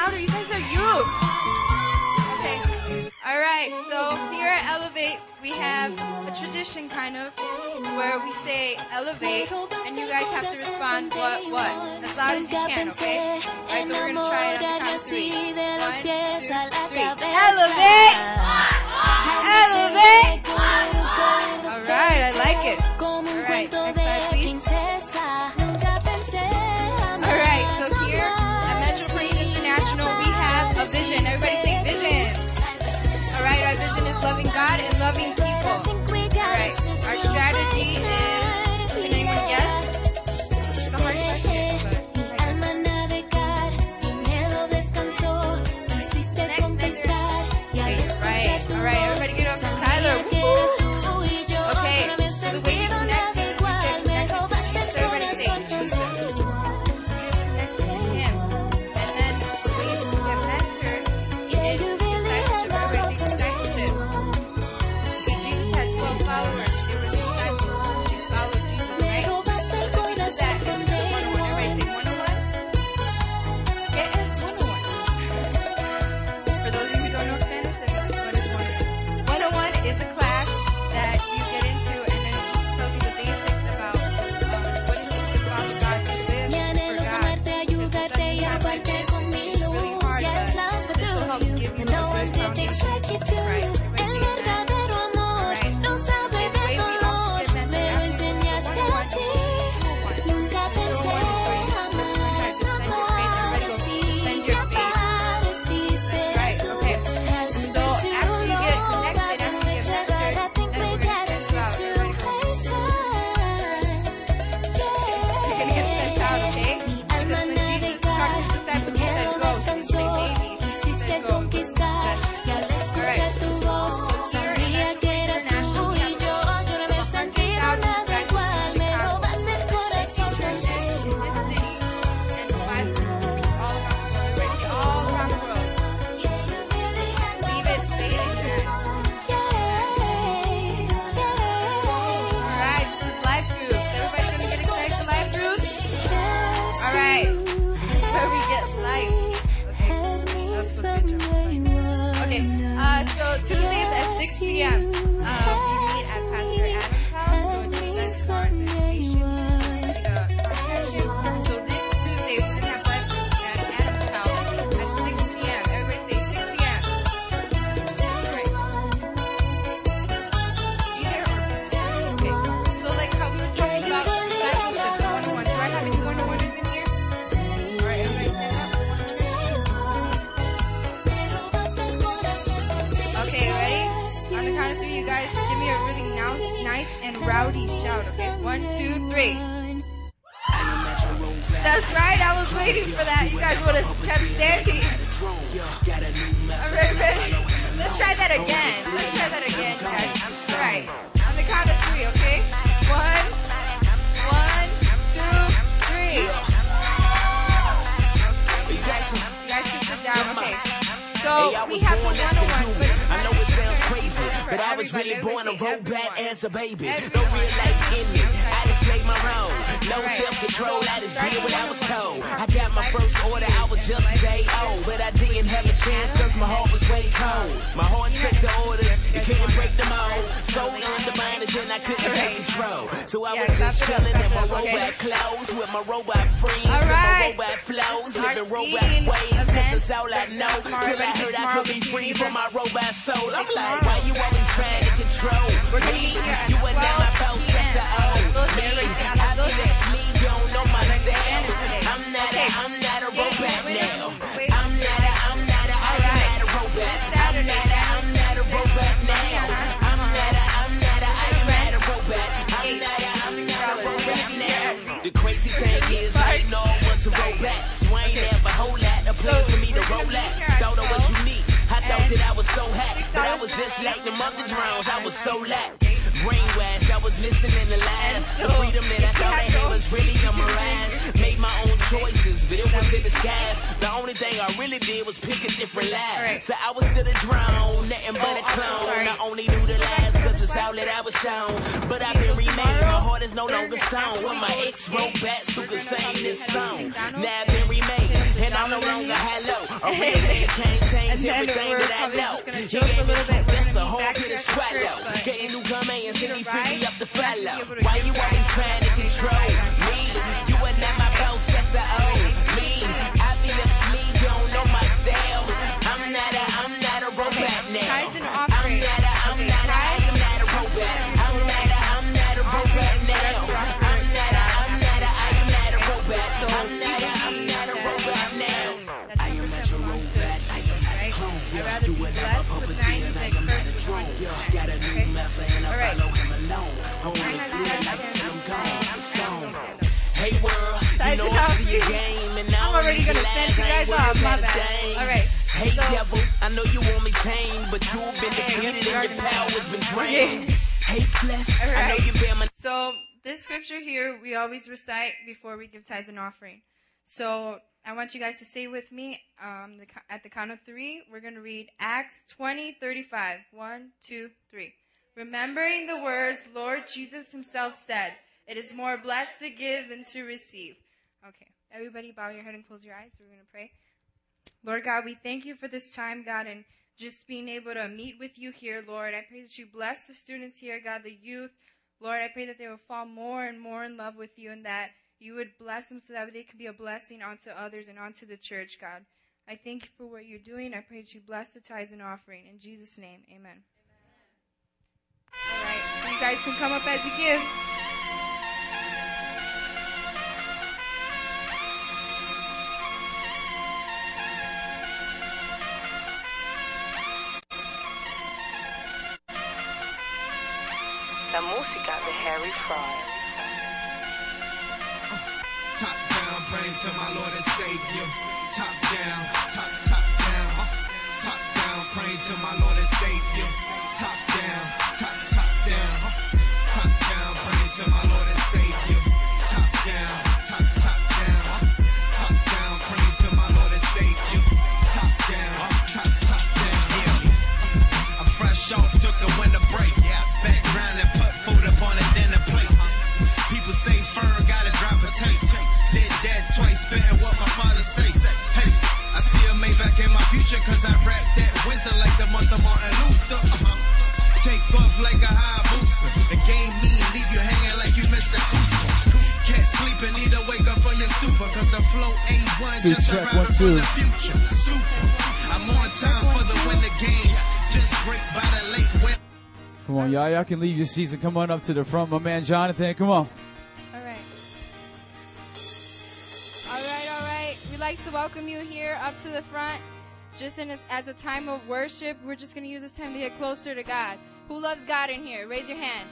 louder. You guys are youth. Okay. All right. So here at Elevate, we have a tradition kind of where we say elevate, and you guys have to respond what what as loud as you can. Okay. All right. So we're gonna try it on the count of three. One, two, three. Elevate. Elevate. All right. I like it. All right. Loving we get life. Okay, that's the picture. Okay, uh, so Tuesdays at 6 p.m. okay? One, two, three. That's right, I was waiting for that. You guys would have kept standing. Alright, ready? Let's try that again. Let's try that again, you guys. Alright. On the count of three, okay? One, one, two, three. You guys, you guys should sit down, okay? So we have the one-on-one, was really born a Everybody road back say as a baby. No real life in me. I just played my role. No self-control, I just did what I was told. I got my first order, I was just a day old. But I didn't have a chance cause my heart was way cold. My heart took the orders, it couldn't break the mold. So undermined and I couldn't take control. So I was just chilling in my robot clothes with my robot friends and my robot flows. Living robot ways cause that's all I know. Till I heard I could be free from my robot soul. I'm like, why you always trying to control We're gonna me? meet here at You are not my 12 boss, p.m. place for me to roll at. Thought I was unique. I thought that I was so hot, but I was just like the mother drones. I was so lapped. Brainwashed, I was listening to last. The freedom that choices, but it was in disguise. The only thing I really did was pick a different lie. So I was still a drone, nothing but a clone. I only knew the lies cause it's all that I was shown. But I've been remade, my heart is no longer stone. When my ex wrote who could sing this song. Now I've been remade, and I'm no longer hello. A real man can't change everything that I know. He a gave me little bit. We're that's a whole back bit of swallow. Gave me new commands and a me ride, up the to follow. Why you always trying to control me? You are not my boss, that's the old alone. Only I through the understand. life till I'm gone. The song. Hey world, you know I out see for your you. game and I'm already gonna send you guys off. My bad. Alright. Hey So- devil, I know you want me tame, but you've been defeated and your power's been drained. Hey flesh, I know you bear my So this scripture here we always recite before we give tithes and offering. So I want you guys to stay with me. Um, the, at the count of three, we're going to read Acts 20, 35. One, two, three. Remembering the words Lord Jesus himself said, it is more blessed to give than to receive. Okay, everybody bow your head and close your eyes. We're going to pray. Lord God, we thank you for this time, God, and just being able to meet with you here, Lord. I pray that you bless the students here, God, the youth. Lord, I pray that they will fall more and more in love with you and that you would bless them so that they can be a blessing onto others and onto the church, God. I thank you for what you're doing. I pray that you bless the tithes and offering. In Jesus' name, amen. All right, so you guys can come up as you give. La música de Harry Fraud. Top down, praying to my Lord and Savior. Top down, top, top down. Uh, top down, praying to my Lord and Savior. Cause I rap that winter like the month of Martin Luther. Uh-huh. Take off like a Hayabusa. The game mean, leave you hanging like you missed the Cooper. Can't sleep and need to wake up from your stupor, cause the flow A1 Two, just check, arriving one, two. from the future. Super. I'm on time for the winter games. Just break by the late win. Come on, y'all. Y'all can leave your seats and come on up to the front. My man Jonathan, come on. All right. All right, all right. We'd like to welcome you here up to the front. Just in as, as a time of worship, we're just going to use this time to get closer to God. Who loves God in here? Raise your hand.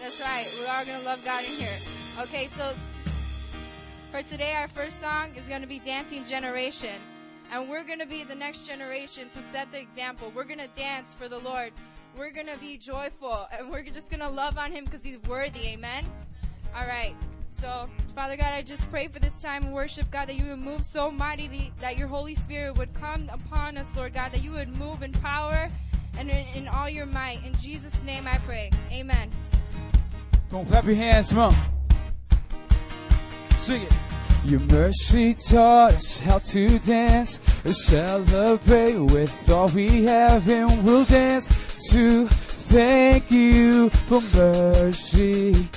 That's right. We are all going to love God in here. Okay, so for today, our first song is going to be Dancing Generation. And we're going to be the next generation to set the example. We're going to dance for the Lord. We're going to be joyful. And we're just going to love on Him because He's worthy. Amen? All right. So, Father God, I just pray for this time of worship, God, that you would move so mightily, that your Holy Spirit would come upon us, Lord God, that you would move in power and in, in all your might. In Jesus' name I pray. Amen. Come clap your hands, on. Sing it. Your mercy taught us how to dance, celebrate with all we have, and we'll dance to thank you for mercy.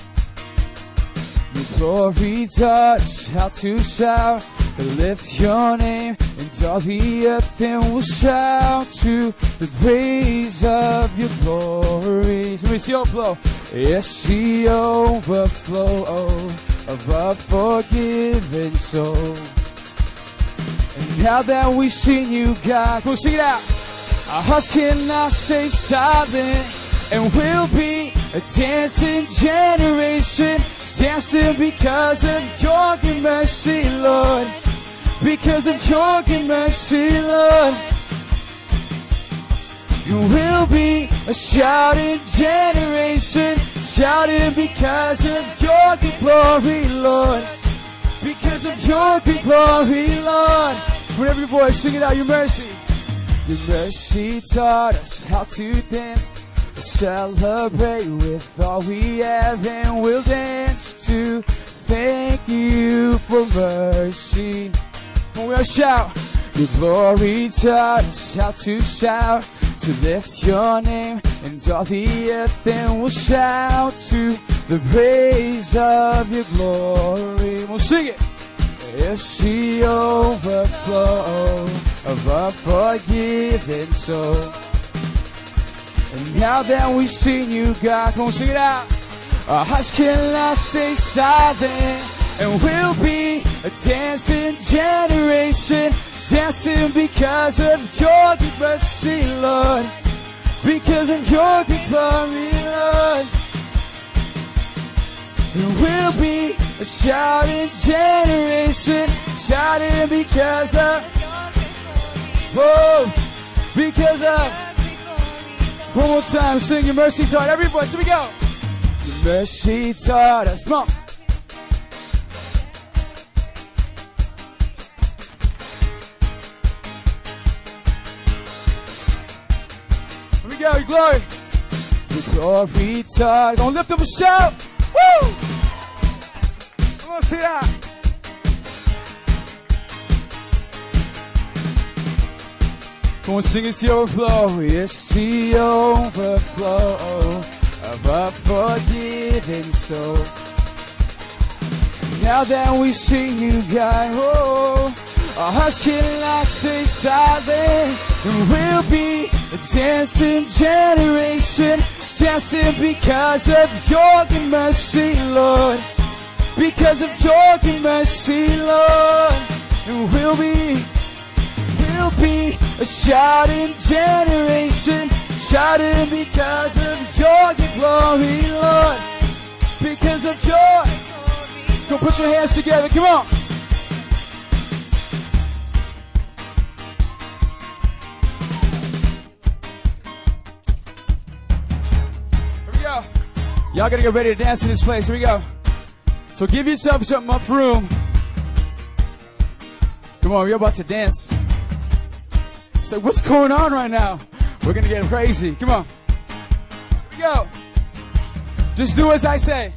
Glory touch, how to shout, lift your name, and all the earth and will shout to the praise of your glory. Me see overflow. Yes, the overflow of a forgiven soul. And now that we've seen you, God, we'll sing it out. Our hearts cannot stay silent, and we'll be a dancing generation, dancing because of your good mercy, Lord. Because of your good mercy, Lord. And we'll be a shouting generation, shouting because of your good glory, Lord. Because of your good glory, Lord. Whenever your voice, sing it out, your mercy. Your mercy taught us how to dance, celebrate with all we have, and we'll dance to thank you for mercy. When we'll shout, Your glory us how to shout, to lift your name, and all the earth and we'll shout to the praise of your glory. We'll sing it. It's the overflow of a forgiven soul. Now that we've seen you, God, come on, sing it out. Our hearts cannot stay silent, and we'll be a dancing generation, dancing because of your good mercy, Lord. Because of your good glory, Lord. And we'll be a shouting generation, shouting because of, whoa, because of. One more time, sing your mercy taught every voice. Here we go. Your mercy taught us. Come on. Here we go, your glory. Your glory taught. Gonna lift up a shout. Woo! Come on, see that. Come on, sing it's the overflow. It's the overflow of a forgiven soul. Now that we see you, God, oh, our hearts cannot stay silent. And we'll be a dancing generation, dancing because of your mercy, Lord. Because of your mercy, Lord. And we'll be will be a shouting generation, shouting because of your glory, Lord. Because of your. Go put your hands together. Come on. Here we go. Y'all gotta get ready to dance in this place. Here we go. So give yourself some enough room. Come on, we're about to dance. So what's going on right now? We're gonna get crazy. Come on. Here we go. Just do as I say.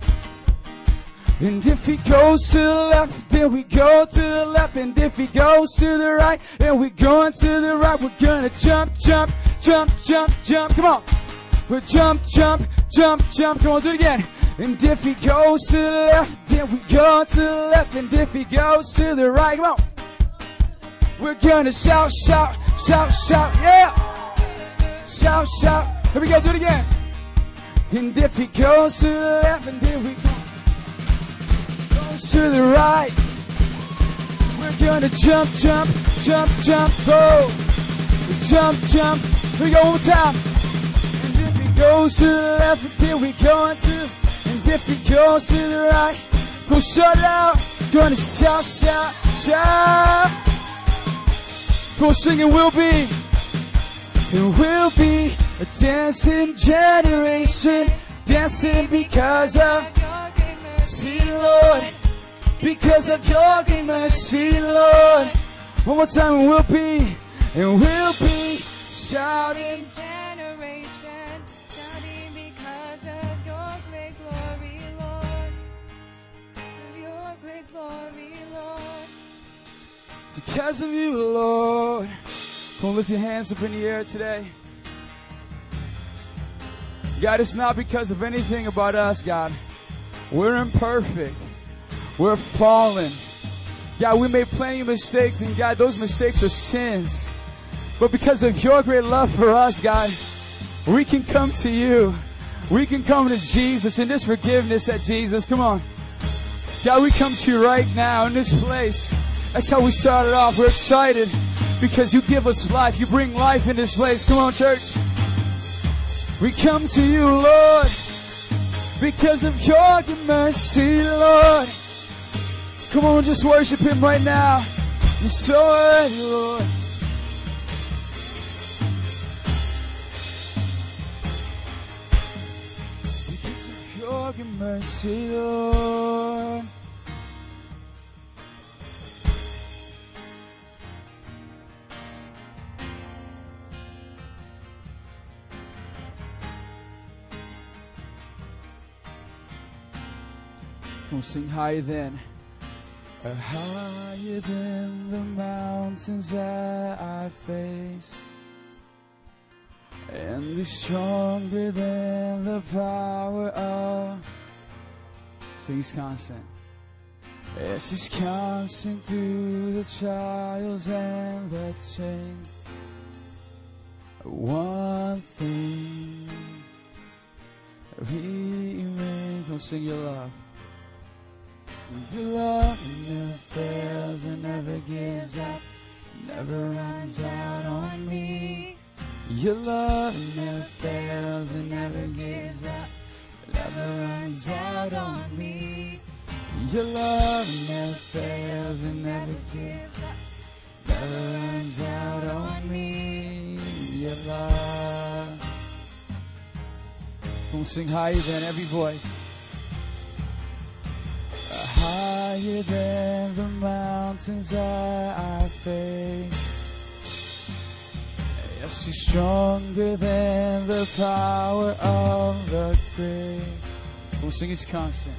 And if he goes to the left, then we go to the left. And if he goes to the right, then we're going to the right. We're gonna jump, jump, jump, jump, jump. Come on. We're jump, jump, jump, jump. Come on, do it again. And if he goes to the left, then we go to the left. And if he goes to the right, come on. We're gonna shout, shout, shout, shout, yeah! Shout, shout. Here we go, do it again. And if he goes to the left, and then we go goes to the right, we're gonna jump, jump, jump, jump, go. Jump, jump. Here we go, one more time. And if he goes to the left, and then we go into, and if he goes to the right, go shout out. Gonna shout, shout, shout. Go sing and we'll be. And we'll be a dancing generation. Dancing because of mercy, Lord. Because of your great mercy, Lord. One more time and we'll be. And we'll be shouting. Because of you, Lord. Come on, lift your hands up in the air today. God, it's not because of anything about us, God. We're imperfect. We're fallen. God, we made plenty of mistakes, and God, those mistakes are sins. But because of your great love for us, God, we can come to you. We can come to Jesus in this forgiveness at Jesus. Come on. God, we come to you right now in this place. That's how we started off. We're excited because you give us life. You bring life in this place. Come on, church. We come to you, Lord, because of your mercy, Lord. Come on, just worship Him right now. You're so worthy, Lord. Because of your mercy, Lord. We'll sing higher than higher than the mountains that I face. And be stronger than the power of. So he's constant. Yes, he's constant through the trials and the change. One thing remains. Don't sing your love. Your love never fails and never gives up, never runs out on me. Your love never fails and never gives up, never runs out on me. Your love never fails and never gives up, never runs out on me. Your love. On, sing higher than every voice. Higher than the mountains that I face. Yes, he's stronger than the power of the grave. We'll sing his constant.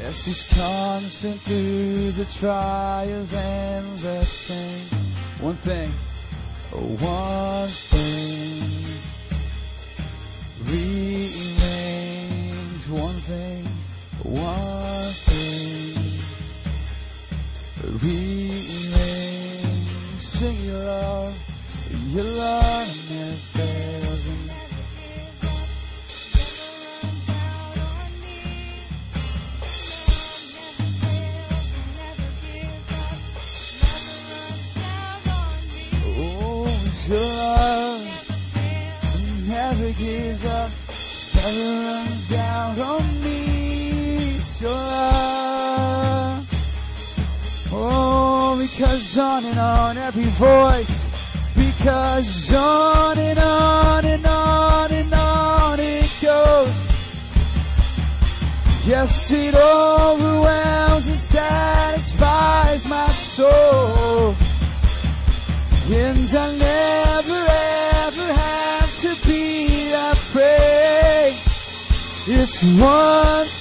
Yes, he's constant through the trials and the pain. One thing, one thing remains. One thing, one your love never fails. Oh, your love never gives up, never runs out on me. Your love. Oh, because on and on every voice, because on and on and on and on it goes. Yes, it overwhelms and satisfies my soul. And I never ever have to be afraid. It's one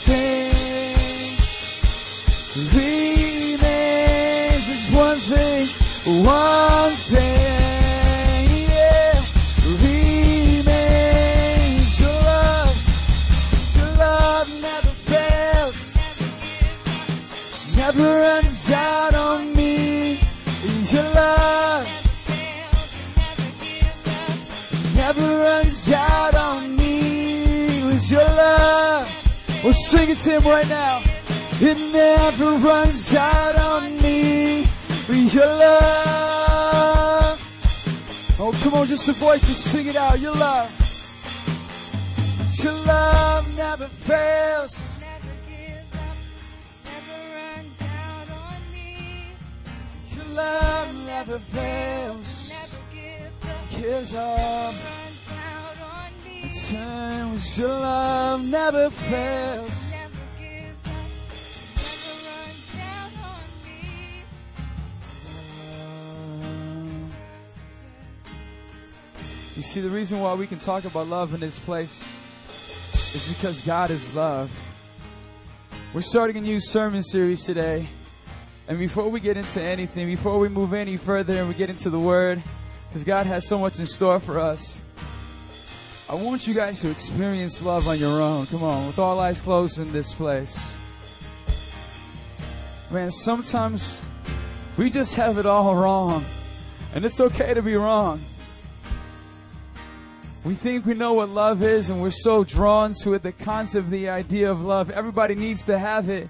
sing it to him right now. It never runs out on me. Your love. Oh, come on, just a voice to sing it out. Your love. Your love never fails. never gives up. it's Your love never fails. Never gives up. Um, and times your love never fails. You see, the reason why we can talk about love in this place is because God is love. We're starting a new sermon series today. And before we get into anything, before we move any further and we get into the Word, because God has so much in store for us, I want you guys to experience love on your own. Come on, with all eyes closed in this place. Man, sometimes we just have it all wrong. And it's okay to be wrong. We think we know what love is and we're so drawn to it, the concept, the idea of love. Everybody needs to have it.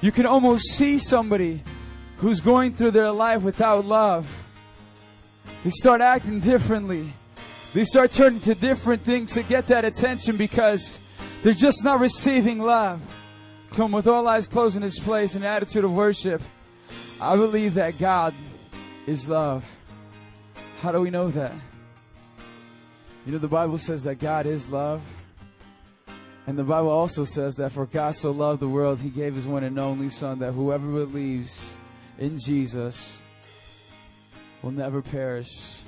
You can almost see somebody who's going through their life without love. They start acting differently. They start turning to different things to get that attention because they're just not receiving love. Come with all eyes closed in this place, an attitude of worship. I believe that God is love. How do we know that? You know, the Bible says that God is love. And the Bible also says that for God so loved the world, he gave his one and only Son, that whoever believes in Jesus will never perish,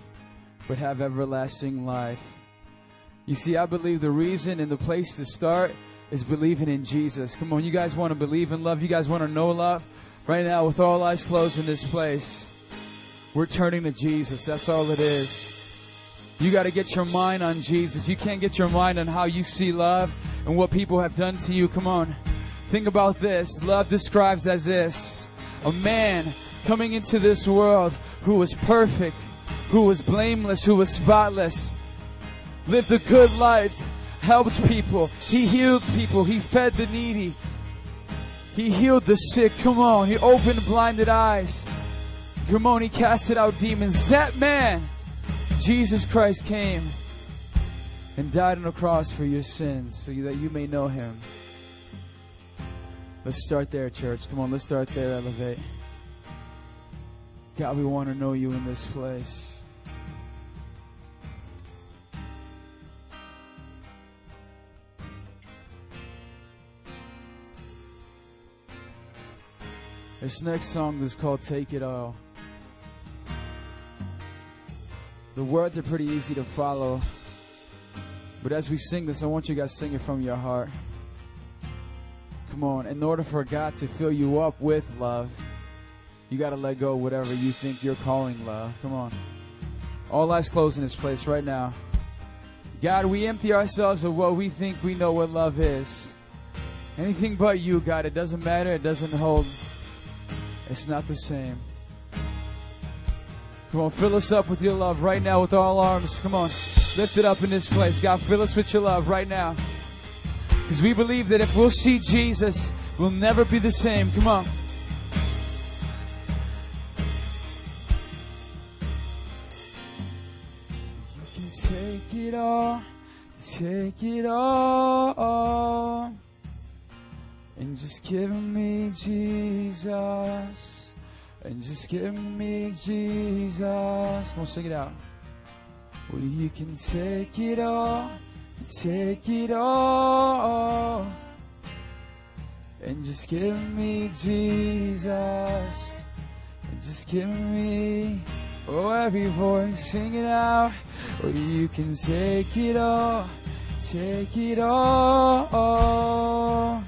but have everlasting life. You see, I believe the reason and the place to start is believing in Jesus. Come on, you guys want to believe in love? You guys want to know love? Right now, with all eyes closed in this place, we're turning to Jesus. That's all it is. You got to get your mind on Jesus. You can't get your mind on how you see love and what people have done to you. Come on. Think about this. Love describes as this a man coming into this world who was perfect, who was blameless, who was spotless, lived a good life, helped people, he healed people, he fed the needy, he healed the sick. Come on. He opened blinded eyes. Come on. He casted out demons. That man, Jesus Christ, came and died on the cross for your sins so that you may know him. Let's start there, church. Come on, let's start there, elevate. God, we want to know you in this place. This next song is called Take It All. The words are pretty easy to follow. But as we sing this, I want you guys to sing it from your heart. Come on, in order for God to fill you up with love, you got to let go whatever you think you're calling love. Come on. All eyes closed in this place right now. God, we empty ourselves of what we think we know what love is. Anything but you, God. It doesn't matter. It doesn't hold. It's not the same. Come on, fill us up with your love right now with all arms. Come on, lift it up in this place. God, fill us with your love right now. Because we believe that if we'll see Jesus, we'll never be the same. Come on. You can take it all, take it all, and just give me Jesus, and just give me Jesus. Come on, sing it out. Well, you can take it all, take it all, and just give me Jesus, and just give me. Oh, every voice sing it out. Oh, you can take it all, take it all,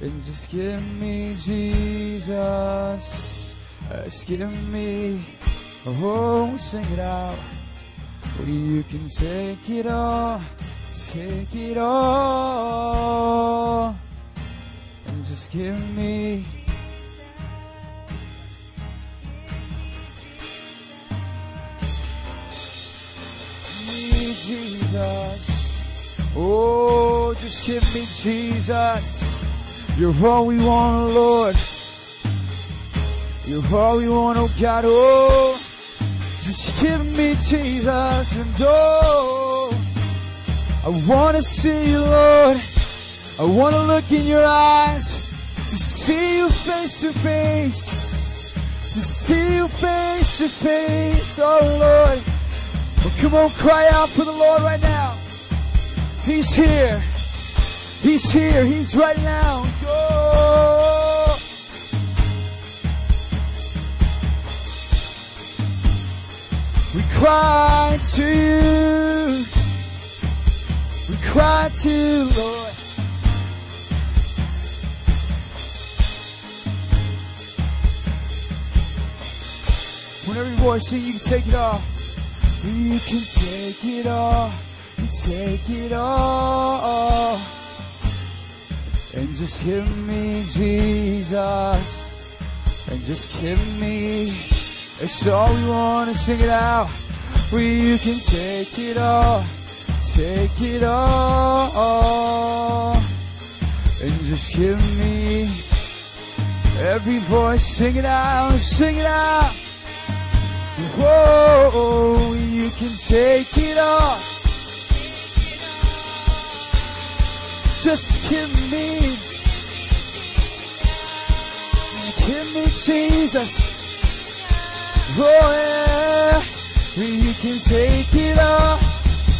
and just give me Jesus. Uh, just give me. Oh, sing it out. Oh, you can take it all, take it all, and just give me. me Jesus. Oh, just give me Jesus. You're all we want, Lord. You're all we want, oh God. Oh, just give me Jesus. And oh, I want to see you, Lord. I want to look in your eyes to see you face to face. To see you face to face, oh Lord. Well, come on, cry out for the Lord right now. He's here. He's here. He's right now. Go. Cry to you. We cry to you, Lord. When every voice sing, you can take it off. You can take it all, you take it all, and just give me Jesus, and just give me. It's all we want to sing it out. You can take it all, take it all, and just give me. Every voice, sing it out, sing it out. Whoa, you can take it all. Just give me, just give me Jesus. Oh yeah, you can take it all,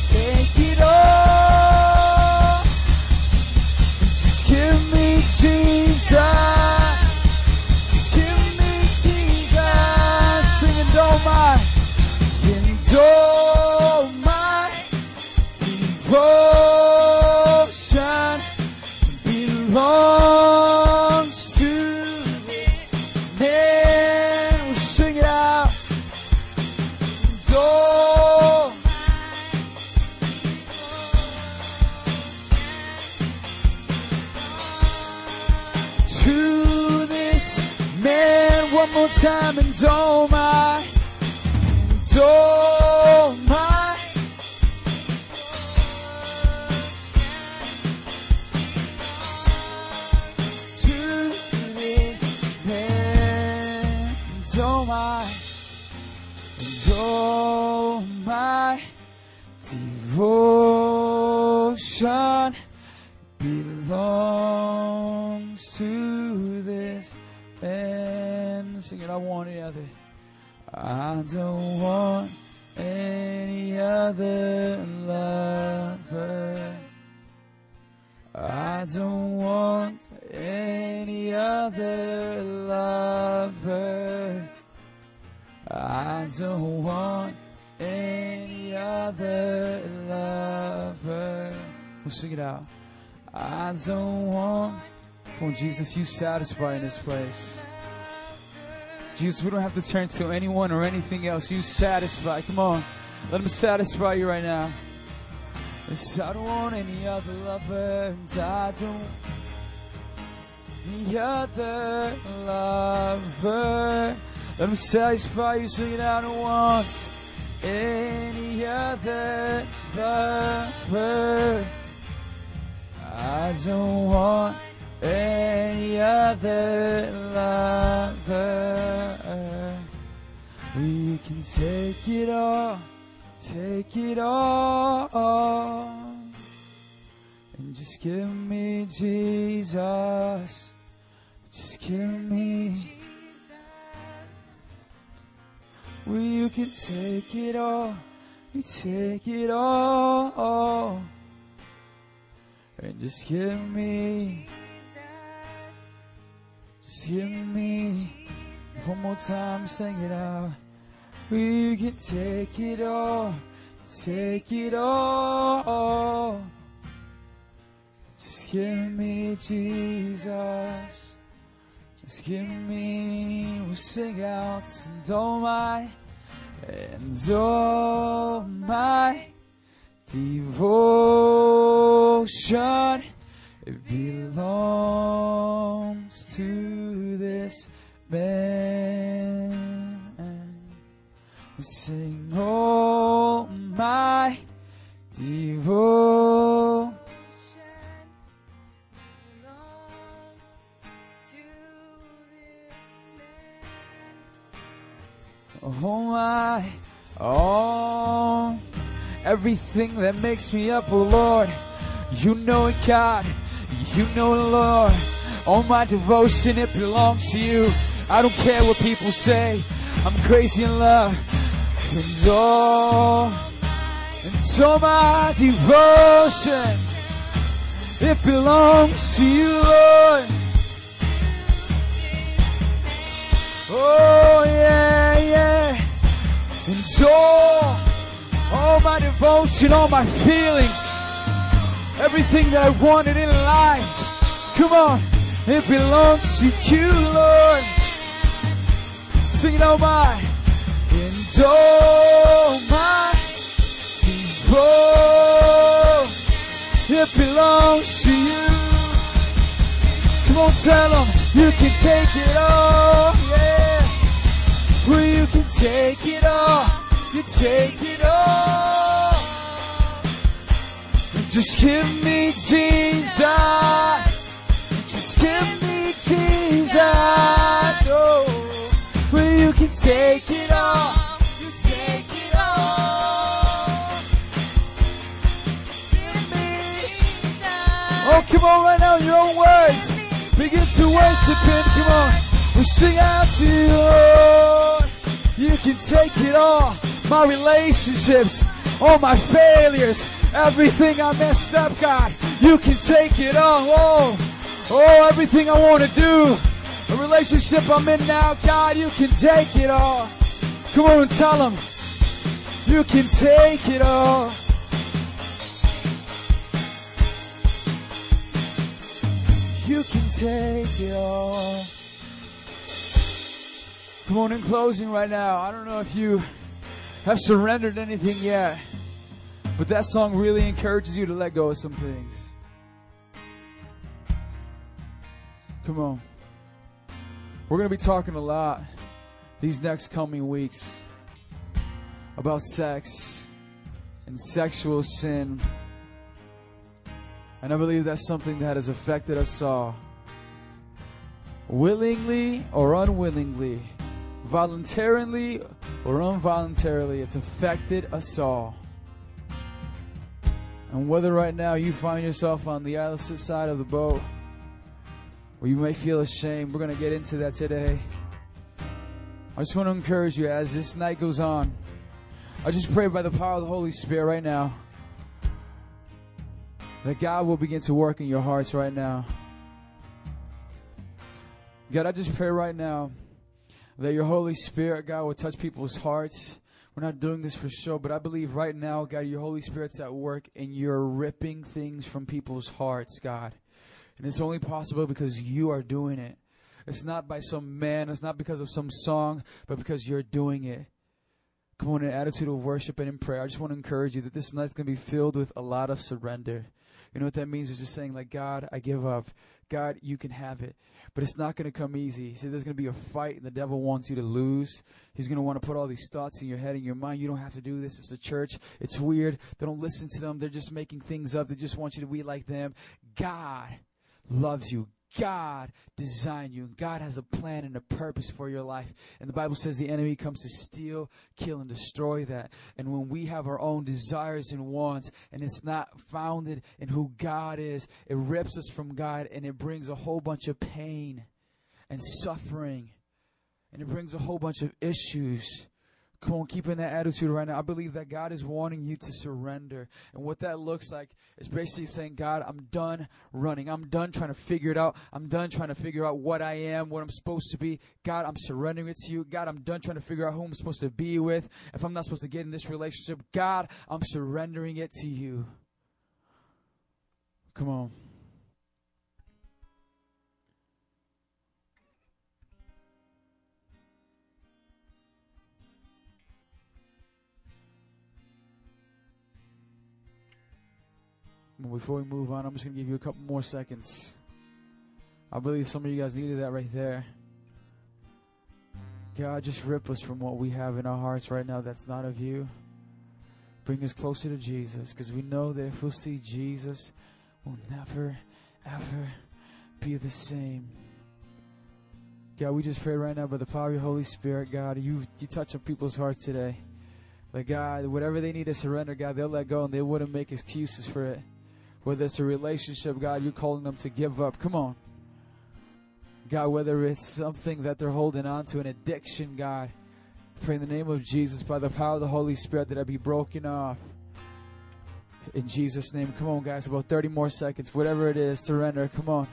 take it all. Just give me Jesus. Just give me Jesus. Sing and don't mind. And my devotion belongs and oh my, and oh my. To this man, and oh my, and oh my devotion belongs to this man. Sing it, I want any other. I don't want any other lover. I don't want any other lover. I don't want any other lover. We'll sing it out. I don't want. Come on, Jesus, you satisfy in this place. Jesus, we don't have to turn to anyone or anything else. You satisfy. Come on. Let him satisfy you right now. I don't want any other lover, and I don't any other lover. Let him satisfy you, it out at once. Any other lover. I don't want any other lover. We can take it all, take it all, and just give me Jesus. Just give me. Well, you can take it all, you take it all, and just give me. Give me one more time, sing it out. We can take it all, take it all. Just give me Jesus. Just give me, we'll sing out, and oh my, and oh my devotion, it belongs to this man. Sing, oh my devotion. Oh my, oh, everything that makes me up, oh Lord, you know it, God, you know Lord. All my devotion, it belongs to you. I don't care what people say, I'm crazy in love. And all, and all my devotion, it belongs to you, Lord. Oh yeah, yeah. And all, all my devotion, all my feelings, everything that I wanted in life. Come on, it belongs to you, Lord. Sing it all my, and all my devotion, it belongs to you. Come on, tell them you can take it all, yeah. Well, you can take it all, you take it all. Just give me Jesus, just give me Jesus. Oh, well, you can take it all, you take it all. Give me Jesus. Oh, come on, right now, your own words. Begin to worship Him. Come on. We sing out to you, Lord. You can take it all. My relationships, all my failures, everything I messed up, God. You can take it all. Oh, oh everything I want to do. A relationship I'm in now, God, you can take it all. Come on and tell them, You can take it all. You can take it all. Come on, in closing right now. I don't know if you have surrendered anything yet, but that song really encourages you to let go of some things. Come on. We're going to be talking a lot these next coming weeks about sex and sexual sin. And I believe that's something that has affected us all. Willingly or unwillingly, voluntarily or involuntarily, it's affected us all. And whether right now you find yourself on the opposite side of the boat, or you may feel ashamed, we're going to get into that today. I just want to encourage you as this night goes on. I just pray by the power of the Holy Spirit right now that God will begin to work in your hearts right now. God, I just pray right now that your Holy Spirit, God, will touch people's hearts. We're not doing this for show, but I believe right now, God, your Holy Spirit's at work and you're ripping things from people's hearts, God. And it's only possible because you are doing it. It's not by some man, it's not because of some song, but because you're doing it. Come on, an attitude of worship and in prayer. I just want to encourage you that this night's going to be filled with a lot of surrender. You know what that means? Is just saying, like, God, I give up. God, you can have it. But it's not going to come easy. See, there's going to be a fight, and the devil wants you to lose. He's going to want to put all these thoughts in your head and your mind. You don't have to do this. It's a church. It's weird. They don't listen to them. They're just making things up. They just want you to be like them. God loves you. God designed you, and God has a plan and a purpose for your life. And the Bible says the enemy comes to steal, kill, and destroy that. And when we have our own desires and wants, and it's not founded in who God is, it rips us from God and it brings a whole bunch of pain and suffering, and it brings a whole bunch of issues. Come on, keep in that attitude right now. I believe that God is wanting you to surrender. And what that looks like is basically saying, God, I'm done running. I'm done trying to figure it out. I'm done trying to figure out what I am, what I'm supposed to be. God, I'm surrendering it to you. God, I'm done trying to figure out who I'm supposed to be with. If I'm not supposed to get in this relationship, God, I'm surrendering it to you. Come on. Before we move on, I'm just going to give you a couple more seconds. I believe some of you guys needed that right there. God, just rip us from what we have in our hearts right now that's not of you. Bring us closer to Jesus because we know that if we'll see Jesus, we'll never, ever be the same. God, we just pray right now by the power of your Holy Spirit, God, you, you touch on people's hearts today. But God, whatever they need to surrender, God, they'll let go and they wouldn't make excuses for it. Whether it's a relationship, God, you're calling them to give up. Come on. God, whether it's something that they're holding on to, an addiction, God, pray in the name of Jesus, by the power of the Holy Spirit, that I be broken off. In Jesus' name. Come on, guys, about 30 more seconds. Whatever it is, surrender. Come on.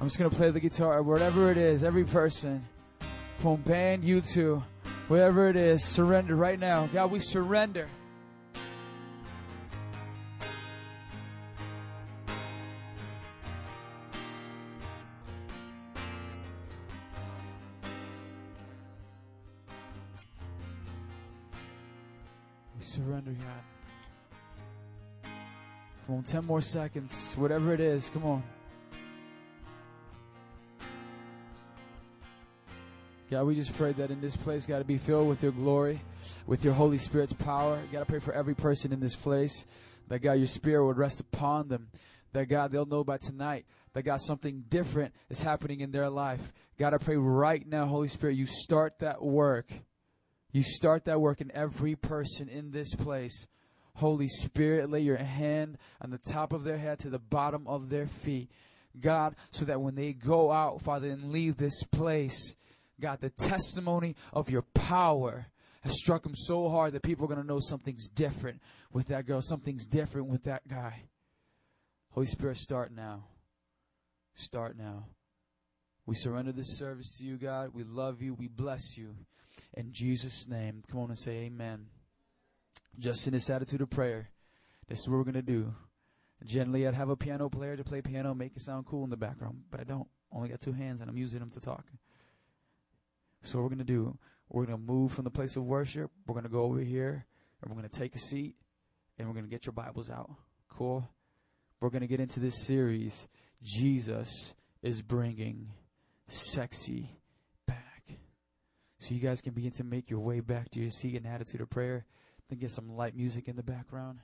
I'm just going to play the guitar. Whatever it is, every person, come on, band, you too. Whatever it is, surrender right now. God, we surrender. Come on, 10 more seconds. Whatever it is, come on. God, we just pray that in this place, God, to be filled with your glory, with your Holy Spirit's power. God, I pray for every person in this place that, God, your Spirit would rest upon them. That, God, they'll know by tonight that, God, something different is happening in their life. God, I pray right now, Holy Spirit, you start that work. You start that work in every person in this place. Holy Spirit, lay your hand on the top of their head to the bottom of their feet. God, so that when they go out, Father, and leave this place, God, the testimony of your power has struck them so hard that people are going to know something's different with that girl, something's different with that guy. Holy Spirit, start now. Start now. We surrender this service to you, God. We love you. We bless you. In Jesus' name, come on and say amen. Just in this attitude of prayer, this is what we're going to do. Generally, I'd have a piano player to play piano, make it sound cool in the background, but I don't. Only got two hands and I'm using them to talk. So what we're going to do, we're going to move from the place of worship. We're going to go over here and we're going to take a seat and we're going to get your Bibles out. Cool? We're going to get into this series. Jesus is bringing sexy back. So you guys can begin to make your way back to your seat in attitude of prayer. Then get some light music in the background.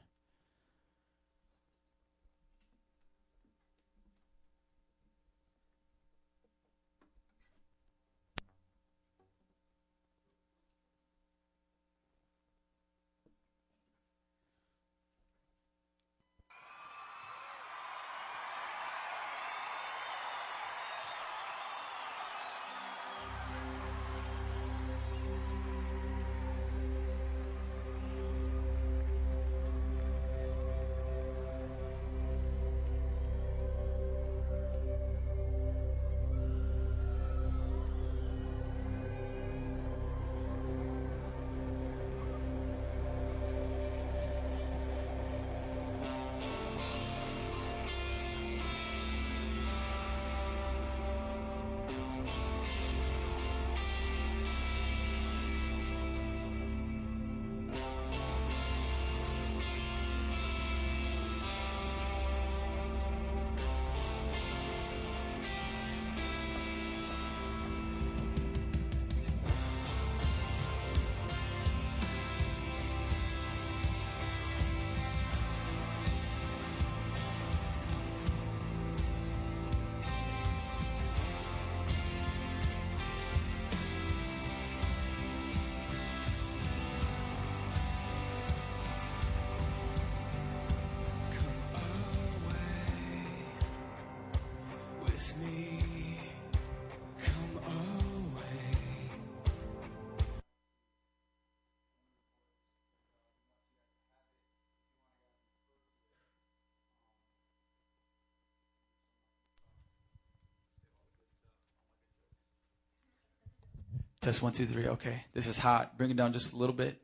Test one, two, three. Okay. This is hot. Bring it down just a little bit.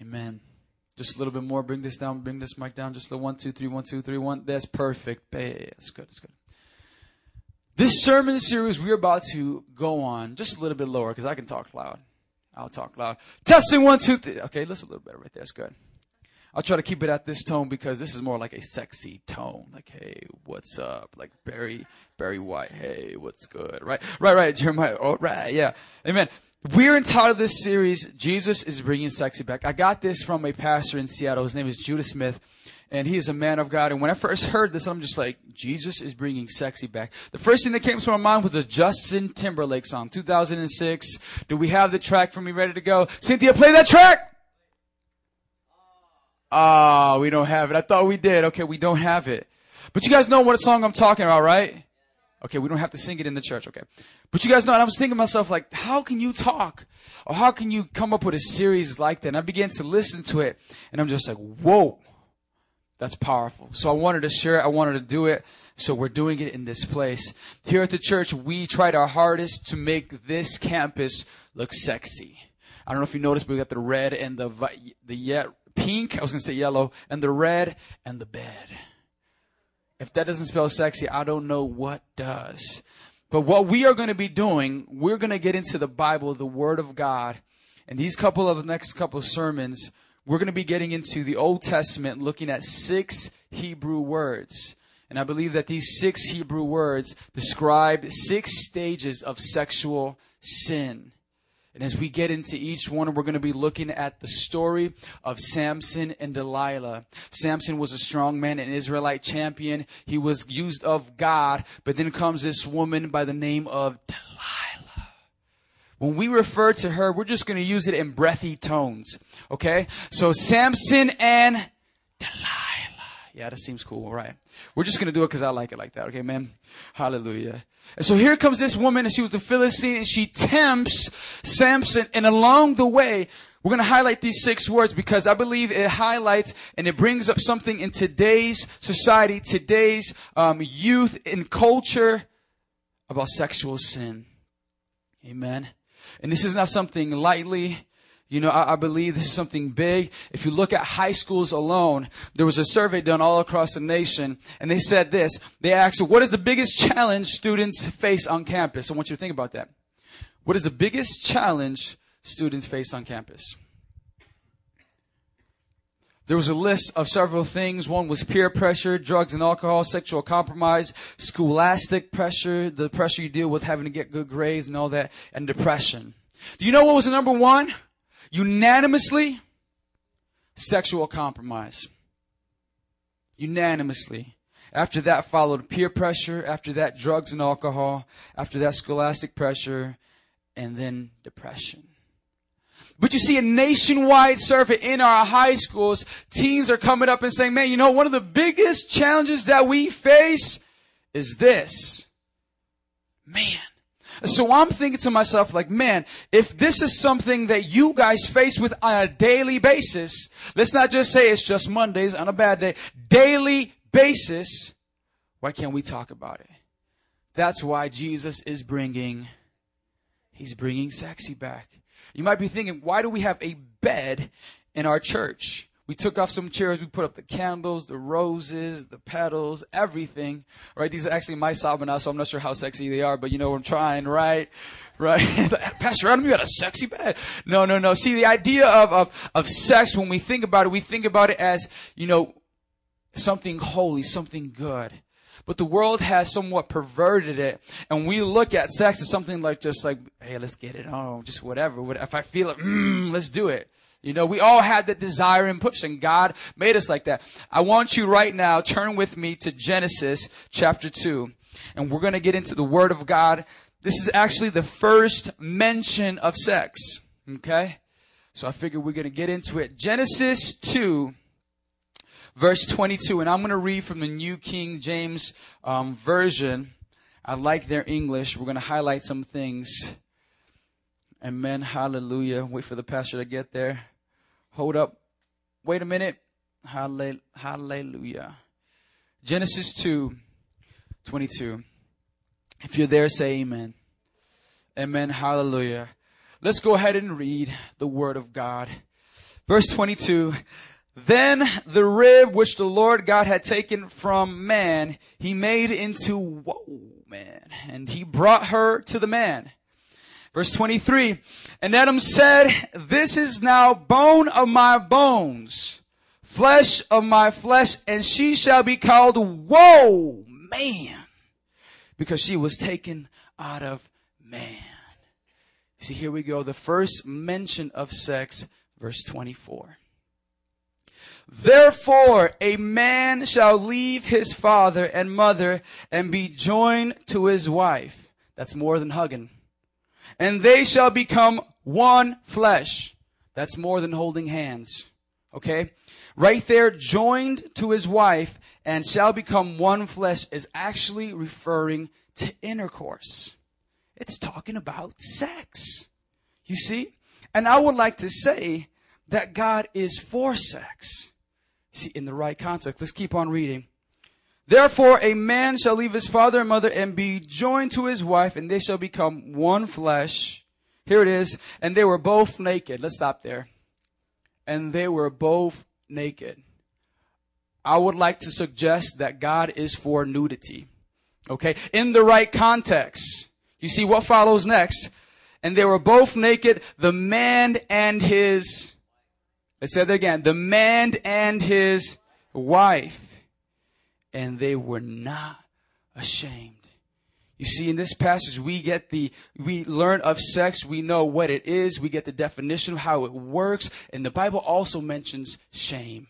Amen. Just a little bit more. Bring this down. Bring this mic down. Just the one, two, three, one, two, three, one. That's perfect. That's good. That's good. This sermon series we're about to go on just a little bit lower because I can talk loud. I'll talk loud. Testing one, two, three. Okay, listen a little better right there. That's good. I'll try to keep it at this tone because this is more like a sexy tone. Like, hey, what's up? Like Barry, Barry White. Hey, what's good? Right, right, right. Jeremiah. All right, yeah. Amen. We're entitled to this series, Jesus is bringing sexy back. I got this from a pastor in Seattle. His name is Judah Smith, and he is a man of God. And when I first heard this, I'm just like, Jesus is bringing sexy back. The first thing that came to my mind was the Justin Timberlake song, 2006. Do we have the track for me ready to go? Cynthia, play that track! Ah, we don't have it. I thought we did. Okay, we don't have it. But you guys know what song I'm talking about, right? Okay, we don't have to sing it in the church, okay. But you guys know, and I was thinking to myself, like, how can you talk? Or how can you come up with a series like that? And I began to listen to it, and I'm just like, whoa, that's powerful. So I wanted to share it. I wanted to do it. So we're doing it in this place. Here at the church, we tried our hardest to make this campus look sexy. I don't know if you noticed, but we got the red and the, the ye- pink, I was going to say yellow, and the red and the bed. If that doesn't spell sexy, I don't know what does. But what we are going to be doing, we're going to get into the Bible, the Word of God. And these couple of next couple of sermons, we're going to be getting into the Old Testament, looking at six Hebrew words. And I believe that these six Hebrew words describe six stages of sexual sin. And as we get into each one, we're going to be looking at the story of Samson and Delilah. Samson was a strong man, an Israelite champion. He was used of God, but then comes this woman by the name of Delilah. When we refer to her, we're just going to use it in breathy tones. Okay? So Samson and Delilah. Yeah, that seems cool, right? We're just to do it because I like it like that. Okay, man? Hallelujah. And so here comes this woman, and she was a Philistine, and she tempts Samson. And along the way, we're going to highlight these six words because I believe it highlights and it brings up something in today's society, today's um, youth and culture about sexual sin. Amen. And this is not something lightly. You know, I, I, believe this is something big. If you look at high schools alone, there was a survey done all across the nation, and they said this. They asked, what is the biggest challenge students face on campus? I want you to think about that. What is the biggest challenge students face on campus? There was a list of several things. One was peer pressure, drugs and alcohol, sexual compromise, scholastic pressure, the pressure you deal with having to get good grades and all that, and depression. Do you know what was the number one? Unanimously, sexual compromise. Unanimously. After that followed peer pressure, after that drugs and alcohol, after that scholastic pressure, and then depression. But you see a nationwide survey in our high schools, teens are coming up and saying, man, you know, one of the biggest challenges that we face is this. Man. So I'm thinking to myself, like, man, if this is something that you guys face with on a daily basis, let's not just say it's just Mondays on a bad day, daily basis, why can't we talk about it? That's why Jesus is bringing, he's bringing sexy back. You might be thinking, why do we have a bed in our church? We took off some chairs, we put up the candles, the roses, the petals, everything. Right? These are actually my sabana, so I'm not sure how sexy they are, but you know I'm trying, right? Right? Pastor Adam, you got a sexy bed. No, no, no. See, the idea of, of, of sex, when we think about it, we think about it as, you know, something holy, something good. But the world has somewhat perverted it, and we look at sex as something like just like, hey, let's get it on, just whatever. If I feel it, mm, let's do it. You know, we all had that desire and push, and God made us like that. I want you right now, turn with me to Genesis chapter 2, and we're going to get into the Word of God. This is actually the first mention of sex. Okay? So I figure we're going to get into it. Genesis 2, verse 22, and I'm going to read from the New King James um, Version. I like their English. We're going to highlight some things. Amen. Hallelujah. Wait for the pastor to get there. Hold up. Wait a minute. Hallelujah. Genesis 2, 22. If you're there, say amen. Amen. Hallelujah. Let's go ahead and read the word of God. Verse 22. Then the rib which the Lord God had taken from man, he made into, whoa, man, and he brought her to the man. Verse 23, and Adam said, this is now bone of my bones, flesh of my flesh, and she shall be called, whoa, man, because she was taken out of man. See, here we go. The first mention of sex, verse 24. Therefore, a man shall leave his father and mother and be joined to his wife. That's more than hugging and they shall become one flesh. That's more than holding hands. Okay? Right there, joined to his wife and shall become one flesh is actually referring to intercourse. It's talking about sex. You see? And I would like to say that God is for sex. See, in the right context. Let's keep on reading. Therefore, a man shall leave his father and mother and be joined to his wife, and they shall become one flesh. Here it is. And they were both naked. Let's stop there. And they were both naked. I would like to suggest that God is for nudity. Okay? In the right context. You see what follows next? And they were both naked, the man and his, let's say that again, the man and his wife and they were not ashamed. You see, in this passage, we get the, we learn of sex, we know what it is, we get the definition of how it works, and the Bible also mentions shame.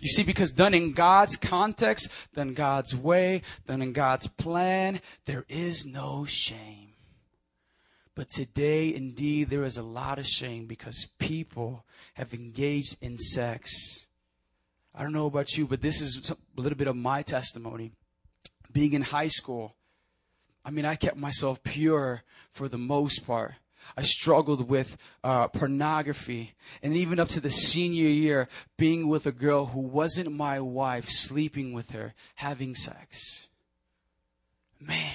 You see, because done in God's context, done God's way, done in God's plan, there is no shame. But today, indeed, there is a lot of shame because people have engaged in sex I don't know about you, but this is a little bit of my testimony. Being in high school, I mean, I kept myself pure for the most part. I struggled with uh, pornography, and even up to the senior year, being with a girl who wasn't my wife, sleeping with her, having sex. Man,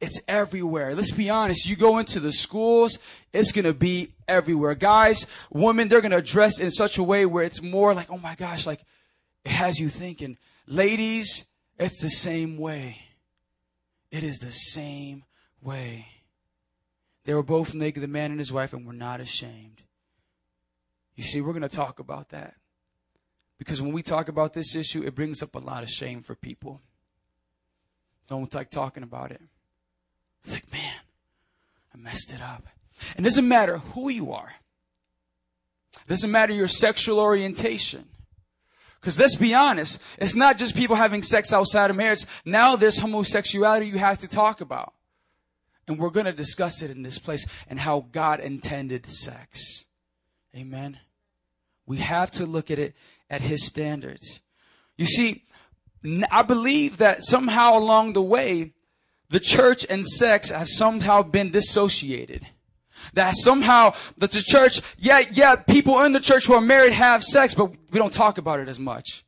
it's everywhere. Let's be honest. You go into the schools, it's going to be everywhere. Guys, women, they're going to dress in such a way where it's more like, oh my gosh, like it has you thinking. Ladies, it's the same way. It is the same way. They were both naked, the man and his wife, and were not ashamed. You see, we're going to talk about that. Because when we talk about this issue, it brings up a lot of shame for people. Don't like talking about it. It's like, man, I messed it up. It doesn't matter who you are. It doesn't matter your sexual orientation. Because let's be honest, it's not just people having sex outside of marriage. Now there's homosexuality you have to talk about. And we're going to discuss it in this place and how God intended sex. Amen. We have to look at it at His standards. You see, I believe that somehow along the way, the church and sex have somehow been dissociated. That somehow that the church, yeah, yeah, people in the church who are married have sex, but we don't talk about it as much.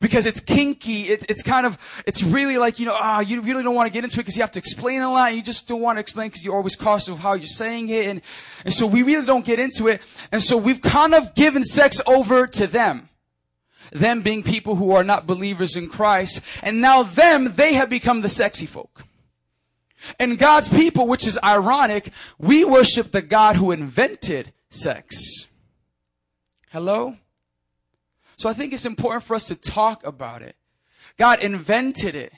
Because it's kinky, it, it's kind of, it's really like, you know, ah, you really don't want to get into it because you have to explain a lot. You just don't want to explain because you're always cautious of how you're saying it. And, and so we really don't get into it. And so we've kind of given sex over to them. Them being people who are not believers in Christ. And now them, they have become the sexy folk. And God's people, which is ironic, we worship the God who invented sex. Hello? So I think it's important for us to talk about it. God invented it.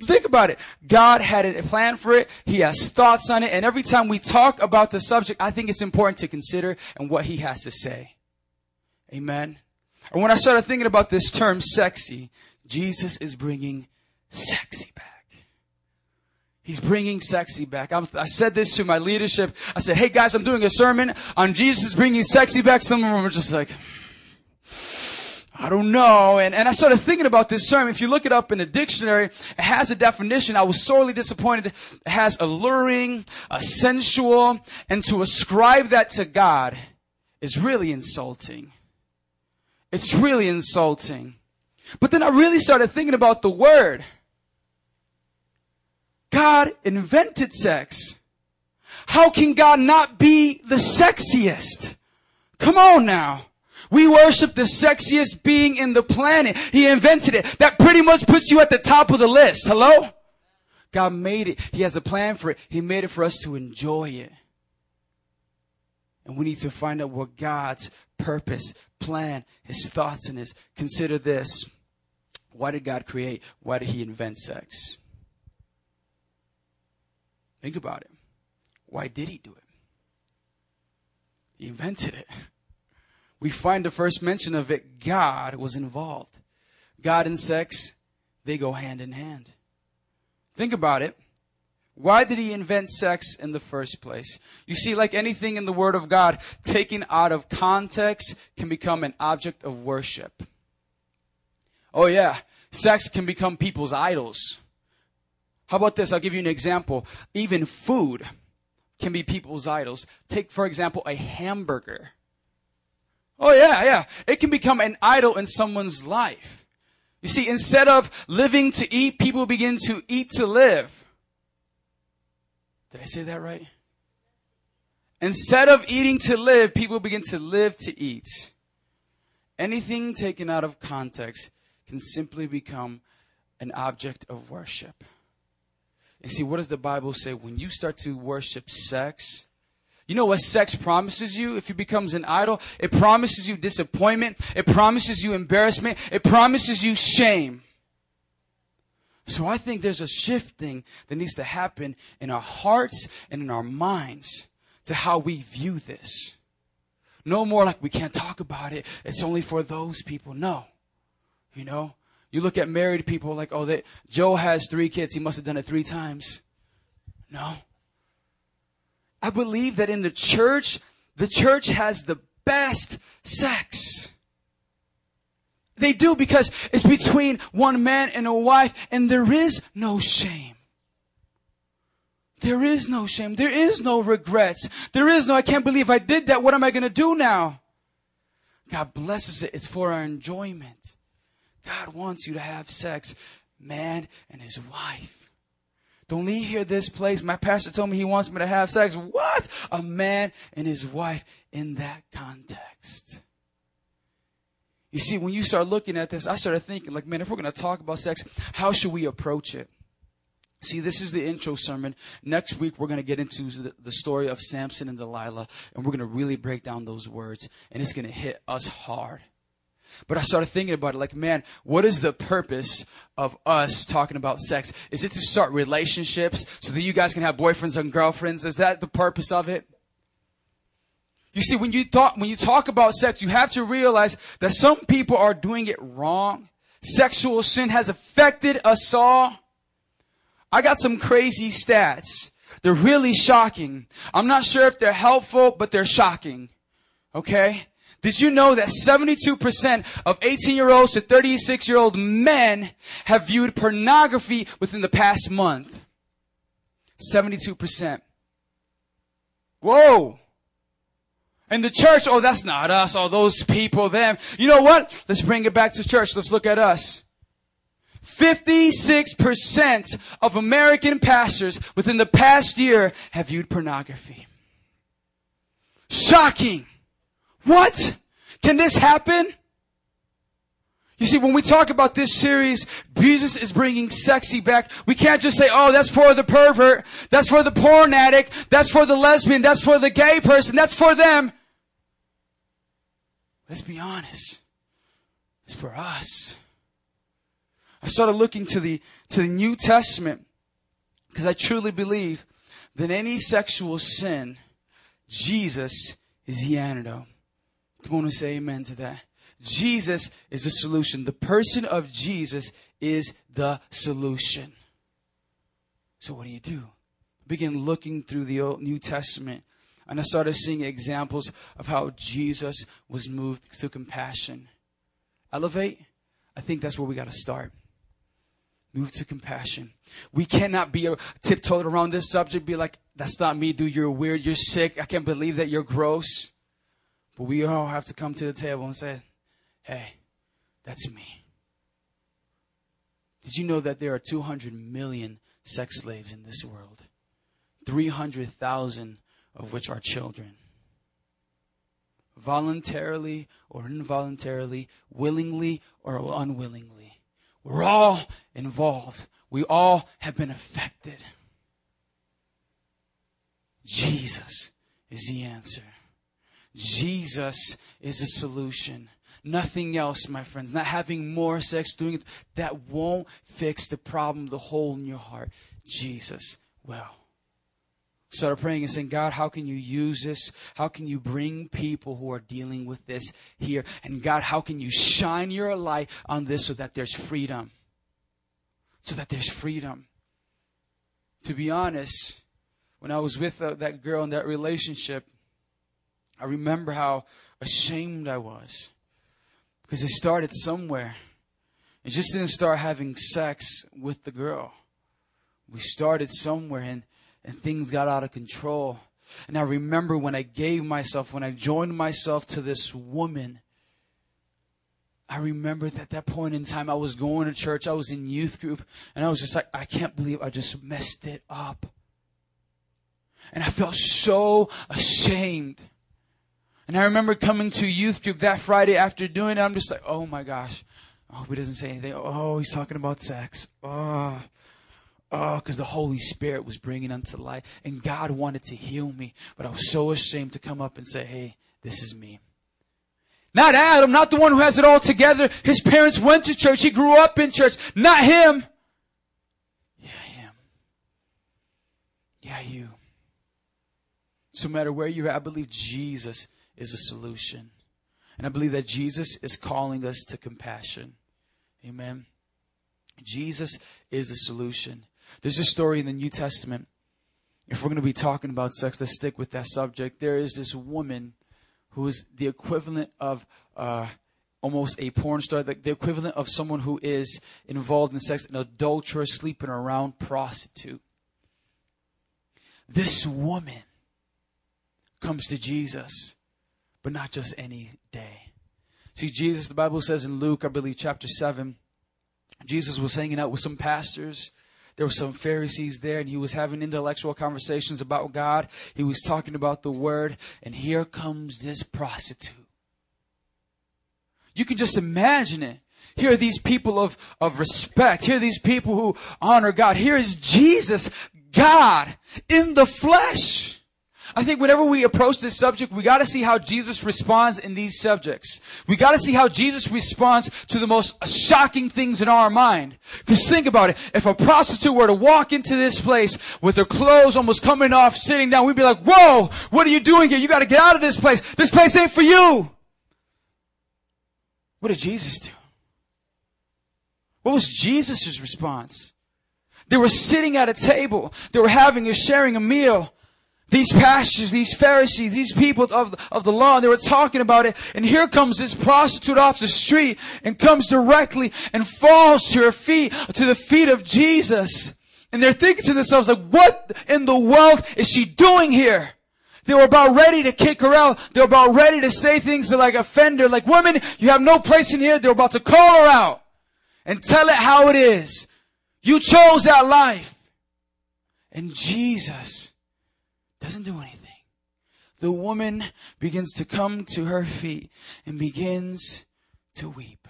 Think about it. God had a plan for it. He has thoughts on it. And every time we talk about the subject, I think it's important to consider and what he has to say. Amen. And when I started thinking about this term sexy, Jesus is bringing sexy back. He's bringing sexy back. I'm, i said this to my leadership. I said, hey guys, I'm doing a sermon on Jesus bringing sexy back. Some of them are just like, I don't know. And, and I started thinking about this sermon. If you look it up in the dictionary, it has a definition. I was sorely disappointed. It has alluring, a sensual, and to ascribe that to God is really insulting. It's really insulting. But then I really started thinking about the word. God invented sex. How can God not be the sexiest? Come on now. We worship the sexiest being in the planet. He invented it. That pretty much puts you at the top of the list. Hello? God made it. He has a plan for it. He made it for us to enjoy it. And we need to find out what God's purpose, plan, His thoughts and His. Consider this. Why did God create? Why did He invent sex? Think about it. Why did He do it? He invented it. We find the first mention of it, God was involved. God and sex, they go hand in hand. Think about it. Why did he invent sex in the first place? You see, like anything in the Word of God, taken out of context can become an object of worship. Oh yeah, sex can become people's idols. How about this? I'll give you an example. Even food can be people's idols. Take, for example, a hamburger. Oh yeah, yeah. It can become an idol in someone's life. You see, instead of living to eat, people begin to eat to live. Did I say that right? Instead of eating to live, people begin to live to eat. Anything taken out of context can simply become an object of worship. You see, what does the Bible say? When you start to worship sex, you know what sex promises you if it becomes an idol? It promises you disappointment. It promises you embarrassment. It promises you shame. So I think there's a shifting that needs to happen in our hearts and in our minds to how we view this. No more like we can't talk about it. It's only for those people. No. You know, you look at married people like, oh, they, Joe has three kids. He must have done it three times. No. I believe that in the church, the church has the best sex. They do because it's between one man and a wife and there is no shame. There is no shame. There is no regrets. There is no, I can't believe I did that. What am I going to do now? God blesses it. It's for our enjoyment. God wants you to have sex, man and his wife. Don't leave here this place. My pastor told me he wants me to have sex. What? A man and his wife in that context. You see, when you start looking at this, I started thinking, like, man, if we're going to talk about sex, how should we approach it? See, this is the intro sermon. Next week, we're going to get into the, story of Samson and Delilah, and we're going to really break down those words, and it's going to hit us hard. But I started thinking about it like, man, what is the purpose of us talking about sex? Is it to start relationships so that you guys can have boyfriends and girlfriends? Is that the purpose of it? You see, when you talk, when you talk about sex, you have to realize that some people are doing it wrong. Sexual sin has affected us all. I got some crazy stats. They're really shocking. I'm not sure if they're helpful, but they're shocking. Okay? Did you know that 72% of 18 year olds to 36 year old men have viewed pornography within the past month? 72%. Whoa! And the church, oh, that's not us, all those people, them. You know what? Let's bring it back to church. Let's look at us. 56% of American pastors within the past year have viewed pornography. Shocking. What? Can this happen? You see, when we talk about this series, Jesus is bringing sexy back. We can't just say, oh, that's for the pervert. That's for the porn addict. That's for the lesbian. That's for the gay person. That's for them. Let's be honest. It's for us. I started looking to the, to the New Testament because I truly believe that any sexual sin, Jesus is the antidote. Come on and say amen to that. Jesus is the solution. The person of Jesus is the solution. So what do you do? Begin looking through the Old New Testament and I started seeing examples of how Jesus was moved to compassion. Elevate, I think that's where we got to start. Move to compassion. We cannot be tiptoed around this subject, be like, that's not me, dude. You're weird. You're sick. I can't believe that you're gross. But we all have to come to the table and say, hey, that's me. Did you know that there are 200 million sex slaves in this world? 300,000 of which are children. Voluntarily or involuntarily, willingly or unwillingly. We're all involved. We all have been affected. Jesus is the answer. Jesus is the solution. Nothing else, my friends. Not having more sex, doing it, that won't fix the problem, the hole in your heart. Jesus will Start praying and saying, God, how can you use this? How can you bring people who are dealing with this here? And God, how can you shine your light on this so that there's freedom? So that there's freedom. To be honest, when I was with uh, that girl in that relationship, I remember how ashamed I was. Because it started somewhere. It just didn't start having sex with the girl. We started somewhere and and things got out of control. And I remember when I gave myself, when I joined myself to this woman, I remember that at that point in time, I was going to church, I was in youth group, and I was just like, I can't believe I just messed it up. And I felt so ashamed. And I remember coming to youth group that Friday after doing it, I'm just like, oh my gosh. I hope he doesn't say anything. Oh, he's talking about sex. Oh. Oh, because the Holy Spirit was bringing unto light. And God wanted to heal me. But I was so ashamed to come up and say, hey, this is me. Not Adam, not the one who has it all together. His parents went to church. He grew up in church. Not him. Yeah, him. Yeah, you. So no matter where you're at, I believe Jesus is a solution. And I believe that Jesus is calling us to compassion. Amen. Jesus is the solution. There's a story in the New Testament. If we're going to be talking about sex, let's stick with that subject. There is this woman who is the equivalent of uh, almost a porn star, the, the equivalent of someone who is involved in sex, an adulteress, sleeping around, prostitute. This woman comes to Jesus, but not just any day. See, Jesus, the Bible says in Luke, I believe, chapter 7, Jesus was hanging out with some pastors there were some Pharisees there, and he was having intellectual conversations about God. He was talking about the Word, and here comes this prostitute. You can just imagine it. Here are these people of, of respect. Here are these people who honor God. Here is Jesus, God, in the flesh. I think whenever we approach this subject, we gotta see how Jesus responds in these subjects. We gotta see how Jesus responds to the most shocking things in our mind. Cause think about it. If a prostitute were to walk into this place with her clothes almost coming off, sitting down, we'd be like, whoa, what are you doing here? You gotta get out of this place. This place ain't for you. What did Jesus do? What was Jesus' response? They were sitting at a table. They were having a sharing a meal. These pastors, these Pharisees, these people of, of the law, and they were talking about it. And here comes this prostitute off the street and comes directly and falls to her feet, to the feet of Jesus. And they're thinking to themselves, like, what in the world is she doing here? They were about ready to kick her out. They were about ready to say things that like offend her, like, woman, you have no place in here. They're about to call her out and tell it how it is. You chose that life. And Jesus doesn't do anything. The woman begins to come to her feet and begins to weep.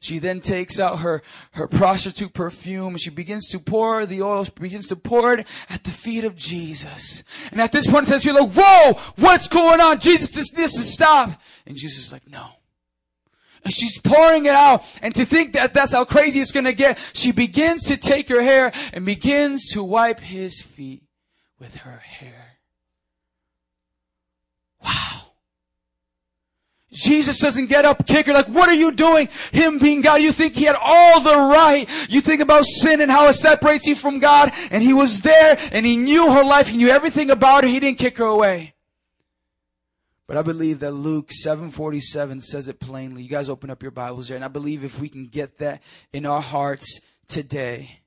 She then takes out her, her prostitute perfume. And she begins to pour the oil, she begins to pour it at the feet of Jesus. And at this point, it says, you're like, whoa, what's going on? Jesus, this needs to stop. And Jesus is like, no. And she's pouring it out. And to think that that's how crazy it's gonna get, she begins to take her hair and begins to wipe his feet with her hair. Wow. Jesus doesn't get up, kick her like, what are you doing? Him being God, you think he had all the right. You think about sin and how it separates you from God, and he was there, and he knew her life, he knew everything about her, he didn't kick her away. But I believe that Luke 7:47 says it plainly. You guys open up your Bibles there, and I believe if we can get that in our hearts today,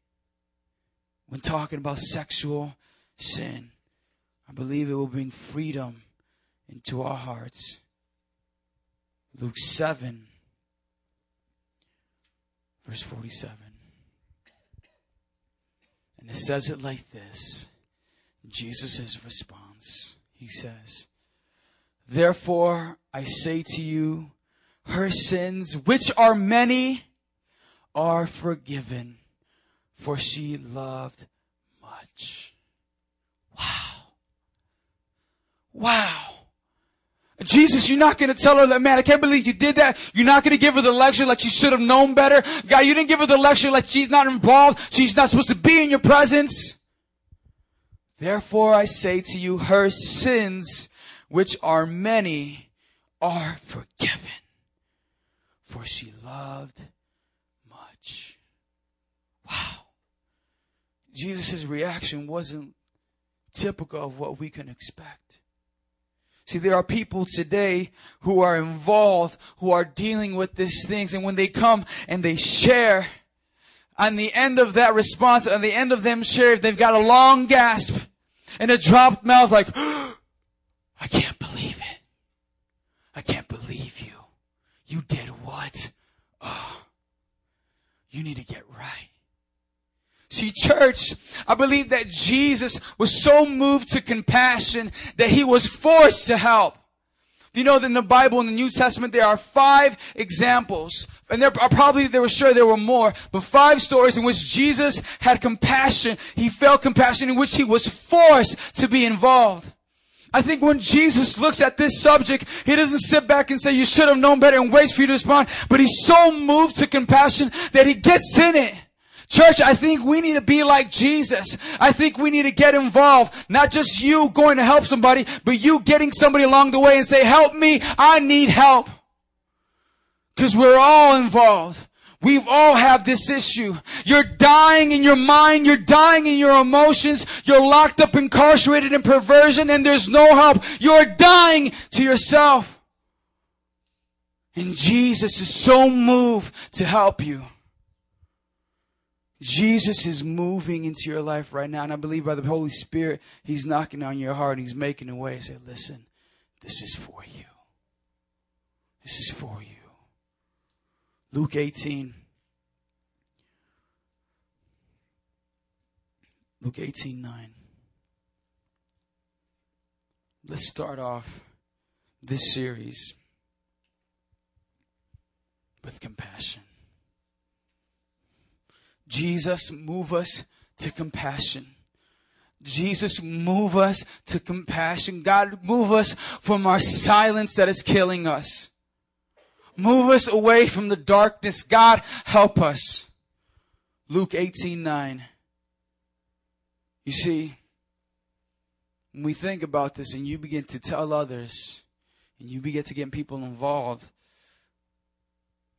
when talking about sexual sin. I believe it will bring freedom into our hearts. Luke 7, verse 47. And it says it like this Jesus' response. He says, Therefore I say to you, her sins, which are many, are forgiven, for she loved much. Wow. Wow. Jesus, you're not going to tell her that, man, I can't believe you did that. You're not going to give her the lecture like she should have known better. God, you didn't give her the lecture like she's not involved. She's not supposed to be in your presence. Therefore I say to you, her sins, which are many, are forgiven. For she loved much. Wow. Jesus' reaction wasn't typical of what we can expect. See, there are people today who are involved, who are dealing with these things, and when they come and they share, on the end of that response, on the end of them sharing, they've got a long gasp and a dropped mouth like, I can't believe it. I can't believe you. You did what? Oh, you need to get right. See, church, I believe that Jesus was so moved to compassion that he was forced to help. You know that in the Bible, in the New Testament, there are five examples, and there are probably, there were sure there were more, but five stories in which Jesus had compassion. He felt compassion in which he was forced to be involved. I think when Jesus looks at this subject, he doesn't sit back and say, you should have known better and wait for you to respond, but he's so moved to compassion that he gets in it. Church, I think we need to be like Jesus. I think we need to get involved. Not just you going to help somebody, but you getting somebody along the way and say, help me, I need help. Cause we're all involved. We've all have this issue. You're dying in your mind. You're dying in your emotions. You're locked up, incarcerated in perversion and there's no help. You're dying to yourself. And Jesus is so moved to help you. Jesus is moving into your life right now. And I believe by the Holy Spirit, He's knocking on your heart. He's making a way. Say, listen, this is for you. This is for you. Luke 18. Luke 18 9. Let's start off this series with compassion. Jesus, move us to compassion. Jesus, move us to compassion. God, move us from our silence that is killing us. Move us away from the darkness. God, help us. Luke 18 9. You see, when we think about this and you begin to tell others and you begin to get people involved,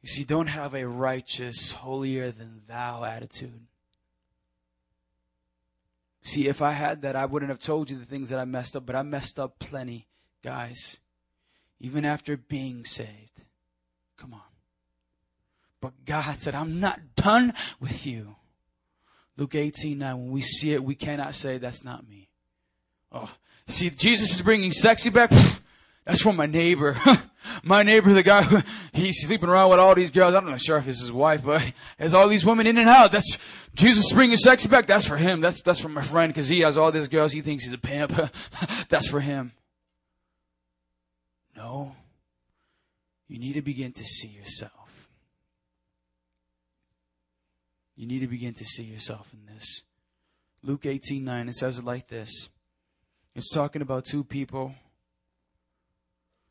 you see, don't have a righteous, holier than thou attitude. See, if I had that, I wouldn't have told you the things that I messed up, but I messed up plenty, guys, even after being saved. Come on. But God said, I'm not done with you. Luke 18 9, when we see it, we cannot say, That's not me. Oh, see, Jesus is bringing sexy back. That's from my neighbor. my neighbor, the guy he's sleeping around with all these girls. I'm not sure if it's his wife, but has all these women in and out. That's Jesus bringing sex back. That's for him. That's that's for my friend because he has all these girls. He thinks he's a pimp. that's for him. No, you need to begin to see yourself. You need to begin to see yourself in this. Luke 18 9, it says it like this. It's talking about two people.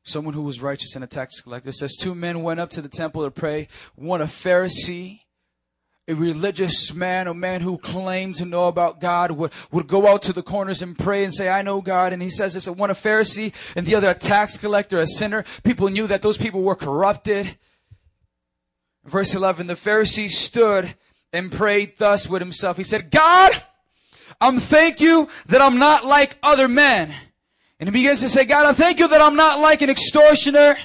Someone who was righteous and a tax collector. It says, Two men went up to the temple to pray. One a Pharisee, a religious man, a man who claimed to know about God, would, would go out to the corners and pray and say, I know God. And he says this, one a Pharisee and the other a tax collector, a sinner. People knew that those people were corrupted. Verse 11, the Pharisee stood and prayed thus with himself. He said, God, I'm thank you that I'm not like other men. And he begins to say, God, I thank you that I'm not like an extortioner,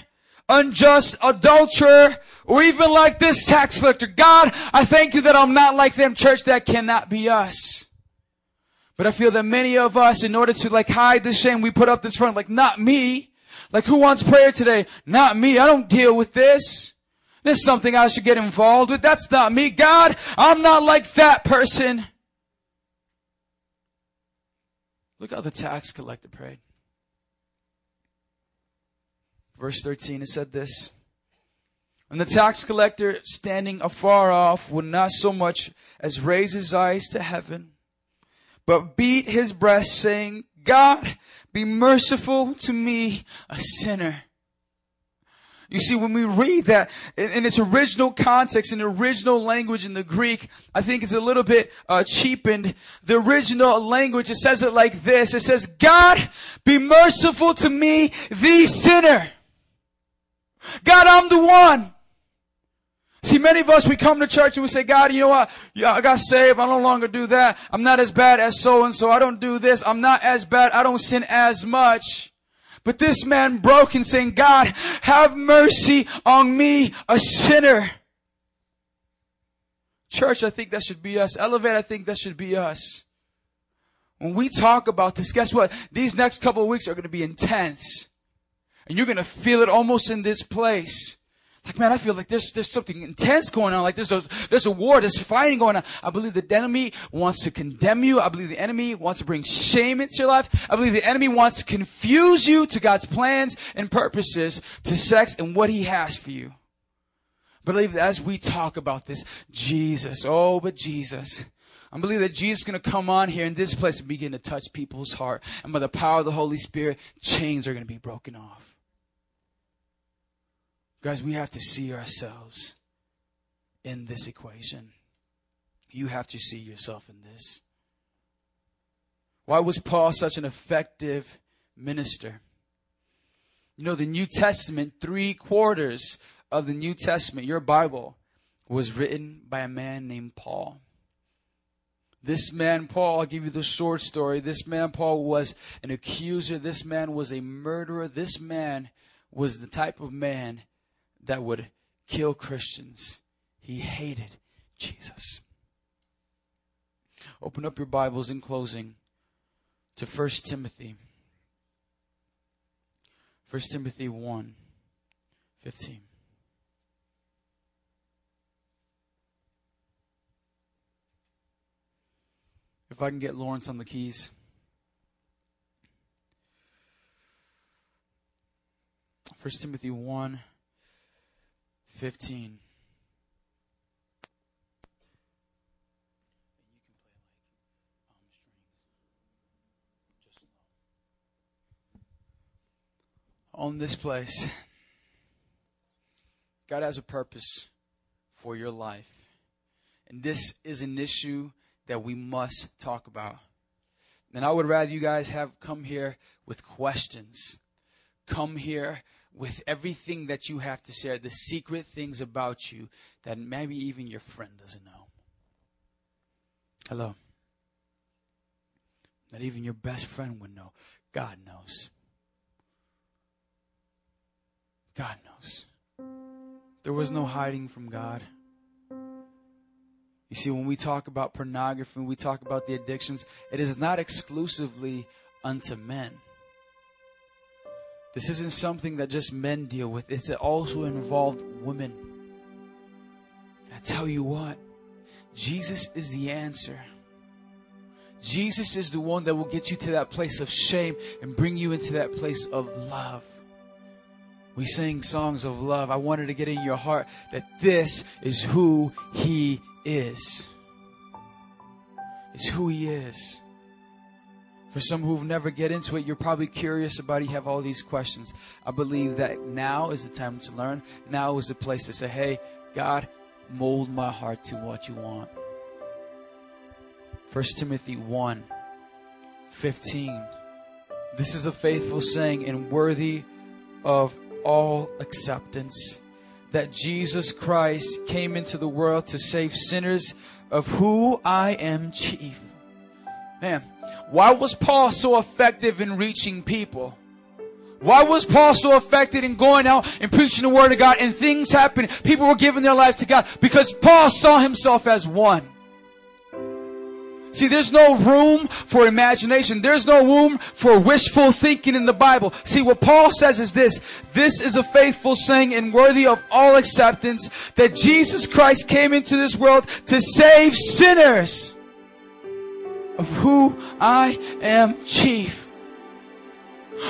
unjust adulterer, or even like this tax collector. God, I thank you that I'm not like them church that cannot be us. But I feel that many of us, in order to like hide the shame, we put up this front, like, not me. Like, who wants prayer today? Not me. I don't deal with this. This is something I should get involved with. That's not me. God, I'm not like that person. Look how the tax collector prayed. Verse 13, it said this. And the tax collector, standing afar off, would not so much as raise his eyes to heaven, but beat his breast, saying, God, be merciful to me, a sinner. You see, when we read that in, in, its original context, in the original language in the Greek, I think it's a little bit uh, cheapened. The original language, it says it like this. It says, God, be merciful to me, the sinner. God, I'm the one. See, many of us, we come to church and we say, God, you know what? Yeah, I got saved. I no longer do that. I'm not as bad as so and so. I don't do this. I'm not as bad. I don't sin as much. But this man broke and saying, God, have mercy on me, a sinner. Church, I think that should be us. Elevate, I think that should be us. When we talk about this, guess what? These next couple of weeks are going to be intense. And you're going to feel it almost in this place. Like, man, I feel like there's, there's something intense going on. Like there's a, there's a war, there's fighting going on. I believe the enemy wants to condemn you. I believe the enemy wants to bring shame into your life. I believe the enemy wants to confuse you to God's plans and purposes to sex and what he has for you. But I believe that as we talk about this, Jesus, oh, but Jesus, I believe that Jesus is going to come on here in this place and begin to touch people's heart. And by the power of the Holy Spirit, chains are going to be broken off. Guys, we have to see ourselves in this equation. You have to see yourself in this. Why was Paul such an effective minister? You know, the New Testament, three quarters of the New Testament, your Bible, was written by a man named Paul. This man, Paul, I'll give you the short story. This man, Paul, was an accuser. This man was a murderer. This man was the type of man that would kill Christians. He hated Jesus. Open up your Bibles in closing to 1 Timothy. 1 Timothy 1 15. If I can get Lawrence on the keys. 1 Timothy 1 15. On this place, God has a purpose for your life. And this is an issue that we must talk about. And I would rather you guys have come here with questions, come here with everything that you have to share, the secret things about you that maybe even your friend doesn't know. Hello. That even your best friend would know. God knows. God knows. There was no hiding from God. You see, when we talk about pornography, when we talk about the addictions, it is not exclusively unto men. This isn't something that just men deal with, it's also involved women. I tell you what, Jesus is the answer. Jesus is the one that will get you to that place of shame and bring you into that place of love. We sing songs of love. I wanted to get in your heart that this is who He is. It's who He is. For some who've never get into it, you're probably curious about it. You have all these questions. I believe that now is the time to learn. Now is the place to say, hey, God, mold my heart to what you want. 1 Timothy 1 15. This is a faithful saying and worthy of all acceptance that Jesus Christ came into the world to save sinners, of who I am chief. Man, why was Paul so effective in reaching people? Why was Paul so effective in going out and preaching the word of God and things happened? People were giving their lives to God because Paul saw himself as one. See, there's no room for imagination. There's no room for wishful thinking in the Bible. See, what Paul says is this. This is a faithful saying and worthy of all acceptance that Jesus Christ came into this world to save sinners of who I am chief.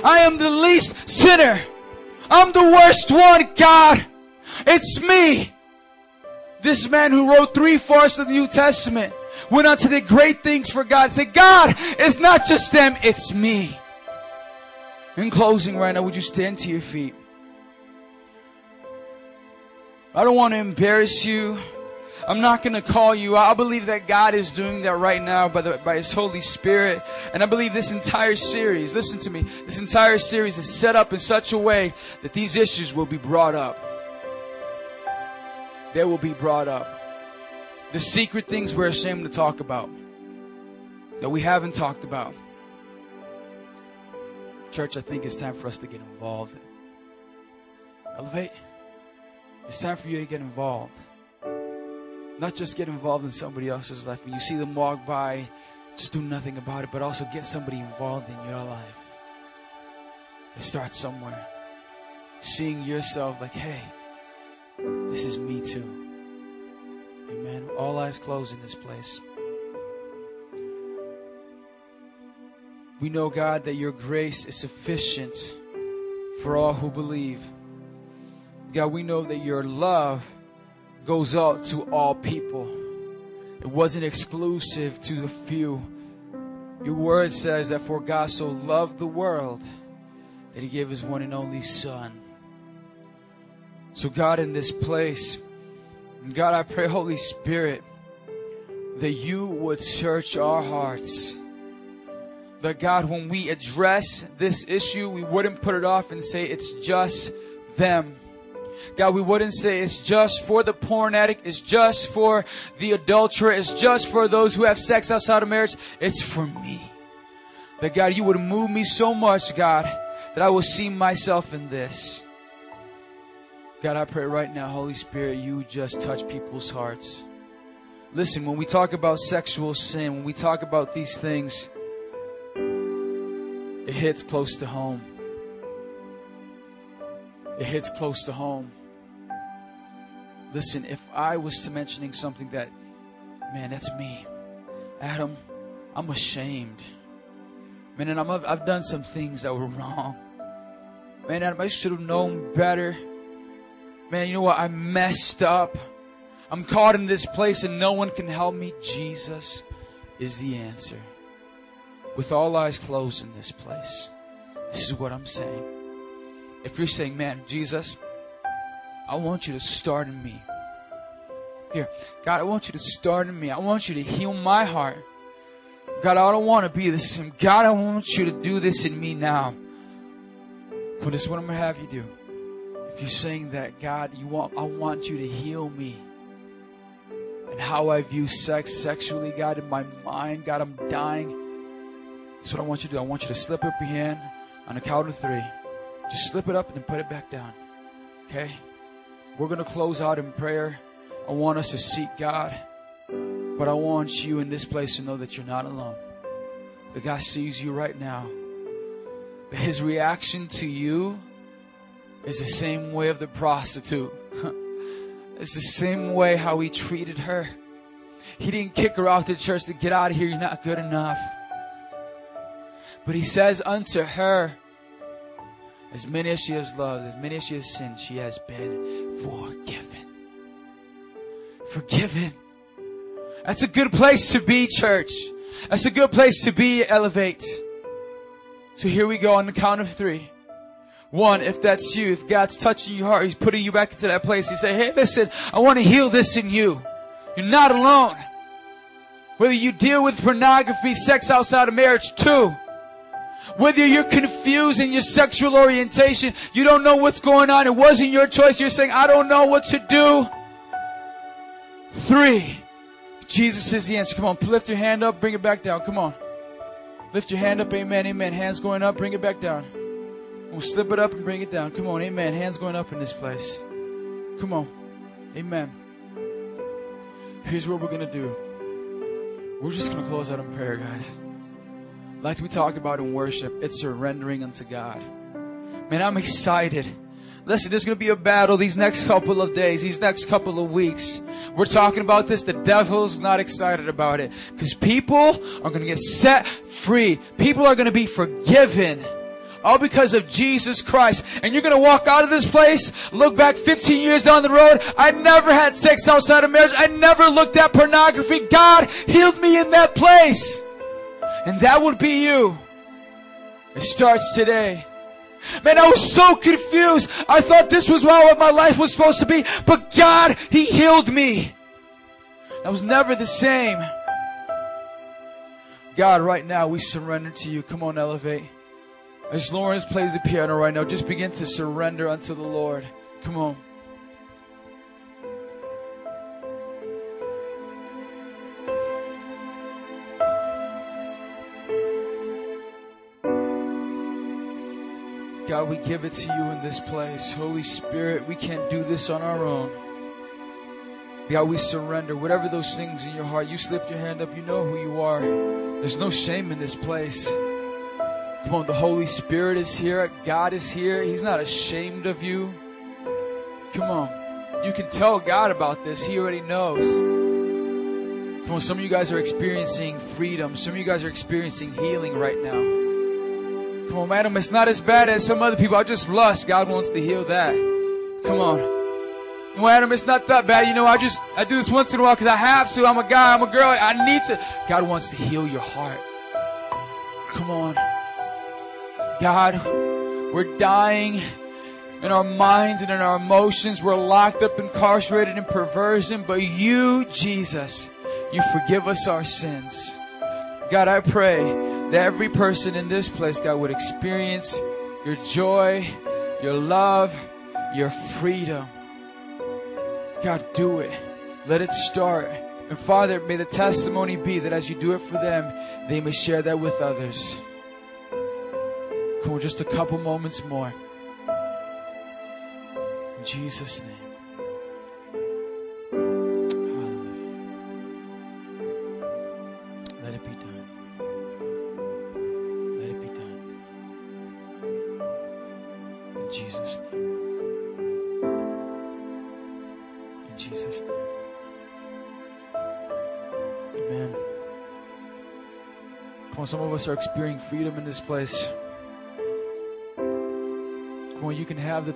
I am the least sinner. I'm the worst one, God. It's me. This man who wrote three fourths of the New Testament went on to the great things for God. Say, God, it's not just them, it's me. In closing right now, would you stand to your feet? I don't want to embarrass you. I'm not going to call you. I believe that God is doing that right now by, the, by His Holy Spirit. And I believe this entire series, listen to me, this entire series is set up in such a way that these issues will be brought up. They will be brought up the secret things we're ashamed to talk about, that we haven't talked about. Church, I think it's time for us to get involved. Elevate. It's time for you to get involved. Not just get involved in somebody else's life. When you see them walk by, just do nothing about it, but also get somebody involved in your life. It starts somewhere. Seeing yourself like, hey, this is me too. Amen. All eyes closed in this place. We know, God, that your grace is sufficient for all who believe. God, we know that your love goes out to all people. It wasn't exclusive to the few. Your word says that for God so loved the world that he gave his one and only Son. So, God, in this place, God, I pray, Holy Spirit, that you would search our hearts. That God, when we address this issue, we wouldn't put it off and say it's just them. God, we wouldn't say it's just for the porn addict, it's just for the adulterer, it's just for those who have sex outside of marriage. It's for me. That God, you would move me so much, God, that I will see myself in this. God, I pray right now, Holy Spirit, you just touch people's hearts. Listen, when we talk about sexual sin, when we talk about these things, it hits close to home. It hits close to home. Listen, if I was to mentioning something that, man, that's me, Adam, I'm ashamed. Man, and I'm, I've done some things that were wrong. Man, Adam, I should have known better man, you know what? I messed up. I'm caught in this place and no one can help me. Jesus is the answer. With all eyes closed in this place, this is what I'm saying. If you're saying, man, Jesus, I want you to start in me. Here, God, I want you to start in me. I want you to heal my heart. God, I don't want to be the same. God, I want you to do this in me now. This is what I'm going to have you do. If you're saying that, God, you want, I want you to heal me. And how I view sex sexually, God, in my mind, God, I'm dying. That's what I want you to do. I want you to slip up your hand on a count of three. Just slip it up and put it back down. Okay? We're going to close out in prayer. I want us to seek God. But I want you in this place to know that you're not alone. That God sees you right now. That his reaction to you is the same way of the prostitute. it's the same way how he treated her. He didn't kick her out the church to get out of here. You're not good enough. But he says unto her, as many as she has loved, as many as she has sinned, she has been forgiven. Forgiven. That's a good place to be, church. That's a good place to be, elevate. So here we go on the count of three. One, if that's you, if God's touching your heart, He's putting you back into that place. He say, hey, listen, I want to heal this in you. You're not alone. Whether you deal with pornography, sex outside of marriage, two. Whether you're confused in your sexual orientation, you don't know what's going on, it wasn't your choice, you're saying, I don't know what to do. Three. Jesus is the answer. Come on, lift your hand up, bring it back down. Come on. Lift your hand up, amen, amen. Hands going up, bring it back down. We'll slip it up and bring it down. Come on, amen. Hands going up in this place. Come on. Amen. Here's what we're going to do. We're just going to close out in prayer, guys. Like we talked about in worship, it's surrendering unto God. Man, I'm excited. Listen, there's going to be a battle these next couple of days, these next couple of weeks. We're talking about this. The devil's not excited about it because people are going to get set free. People are going to be forgiven. All because of Jesus Christ. And you're going to walk out of this place, look back 15 years down the road. I never had sex outside of marriage. I never looked at pornography. God healed me in that place. And that would be you. It starts today. Man, I was so confused. I thought this was what my life was supposed to be. But God, He healed me. I was never the same. God, right now we surrender to you. Come on, elevate. As Lawrence plays the piano right now, just begin to surrender unto the Lord. Come on. God, we give it to you in this place. Holy Spirit, we can't do this on our own. God, we surrender. Whatever those things in your heart, you slip your hand up, you know who you are. There's no shame in this place. Come on, the Holy Spirit is here. God is here. He's not ashamed of you. Come on. You can tell God about this. He already knows. Come on, some of you guys are experiencing freedom. Some of you guys are experiencing healing right now. Come on, madam, it's not as bad as some other people. I just lust. God wants to heal that. Come on. Well, Adam, it's not that bad. You know, I just, I do this once in a while because I have to. I'm a guy, I'm a girl. I need to. God wants to heal your heart. Come on. God, we're dying in our minds and in our emotions. We're locked up, incarcerated in perversion. But you, Jesus, you forgive us our sins. God, I pray that every person in this place, God, would experience your joy, your love, your freedom. God, do it. Let it start. And Father, may the testimony be that as you do it for them, they may share that with others. Come on, just a couple moments more. In Jesus' name. On, some of us are experiencing freedom in this place. Come on, you can have the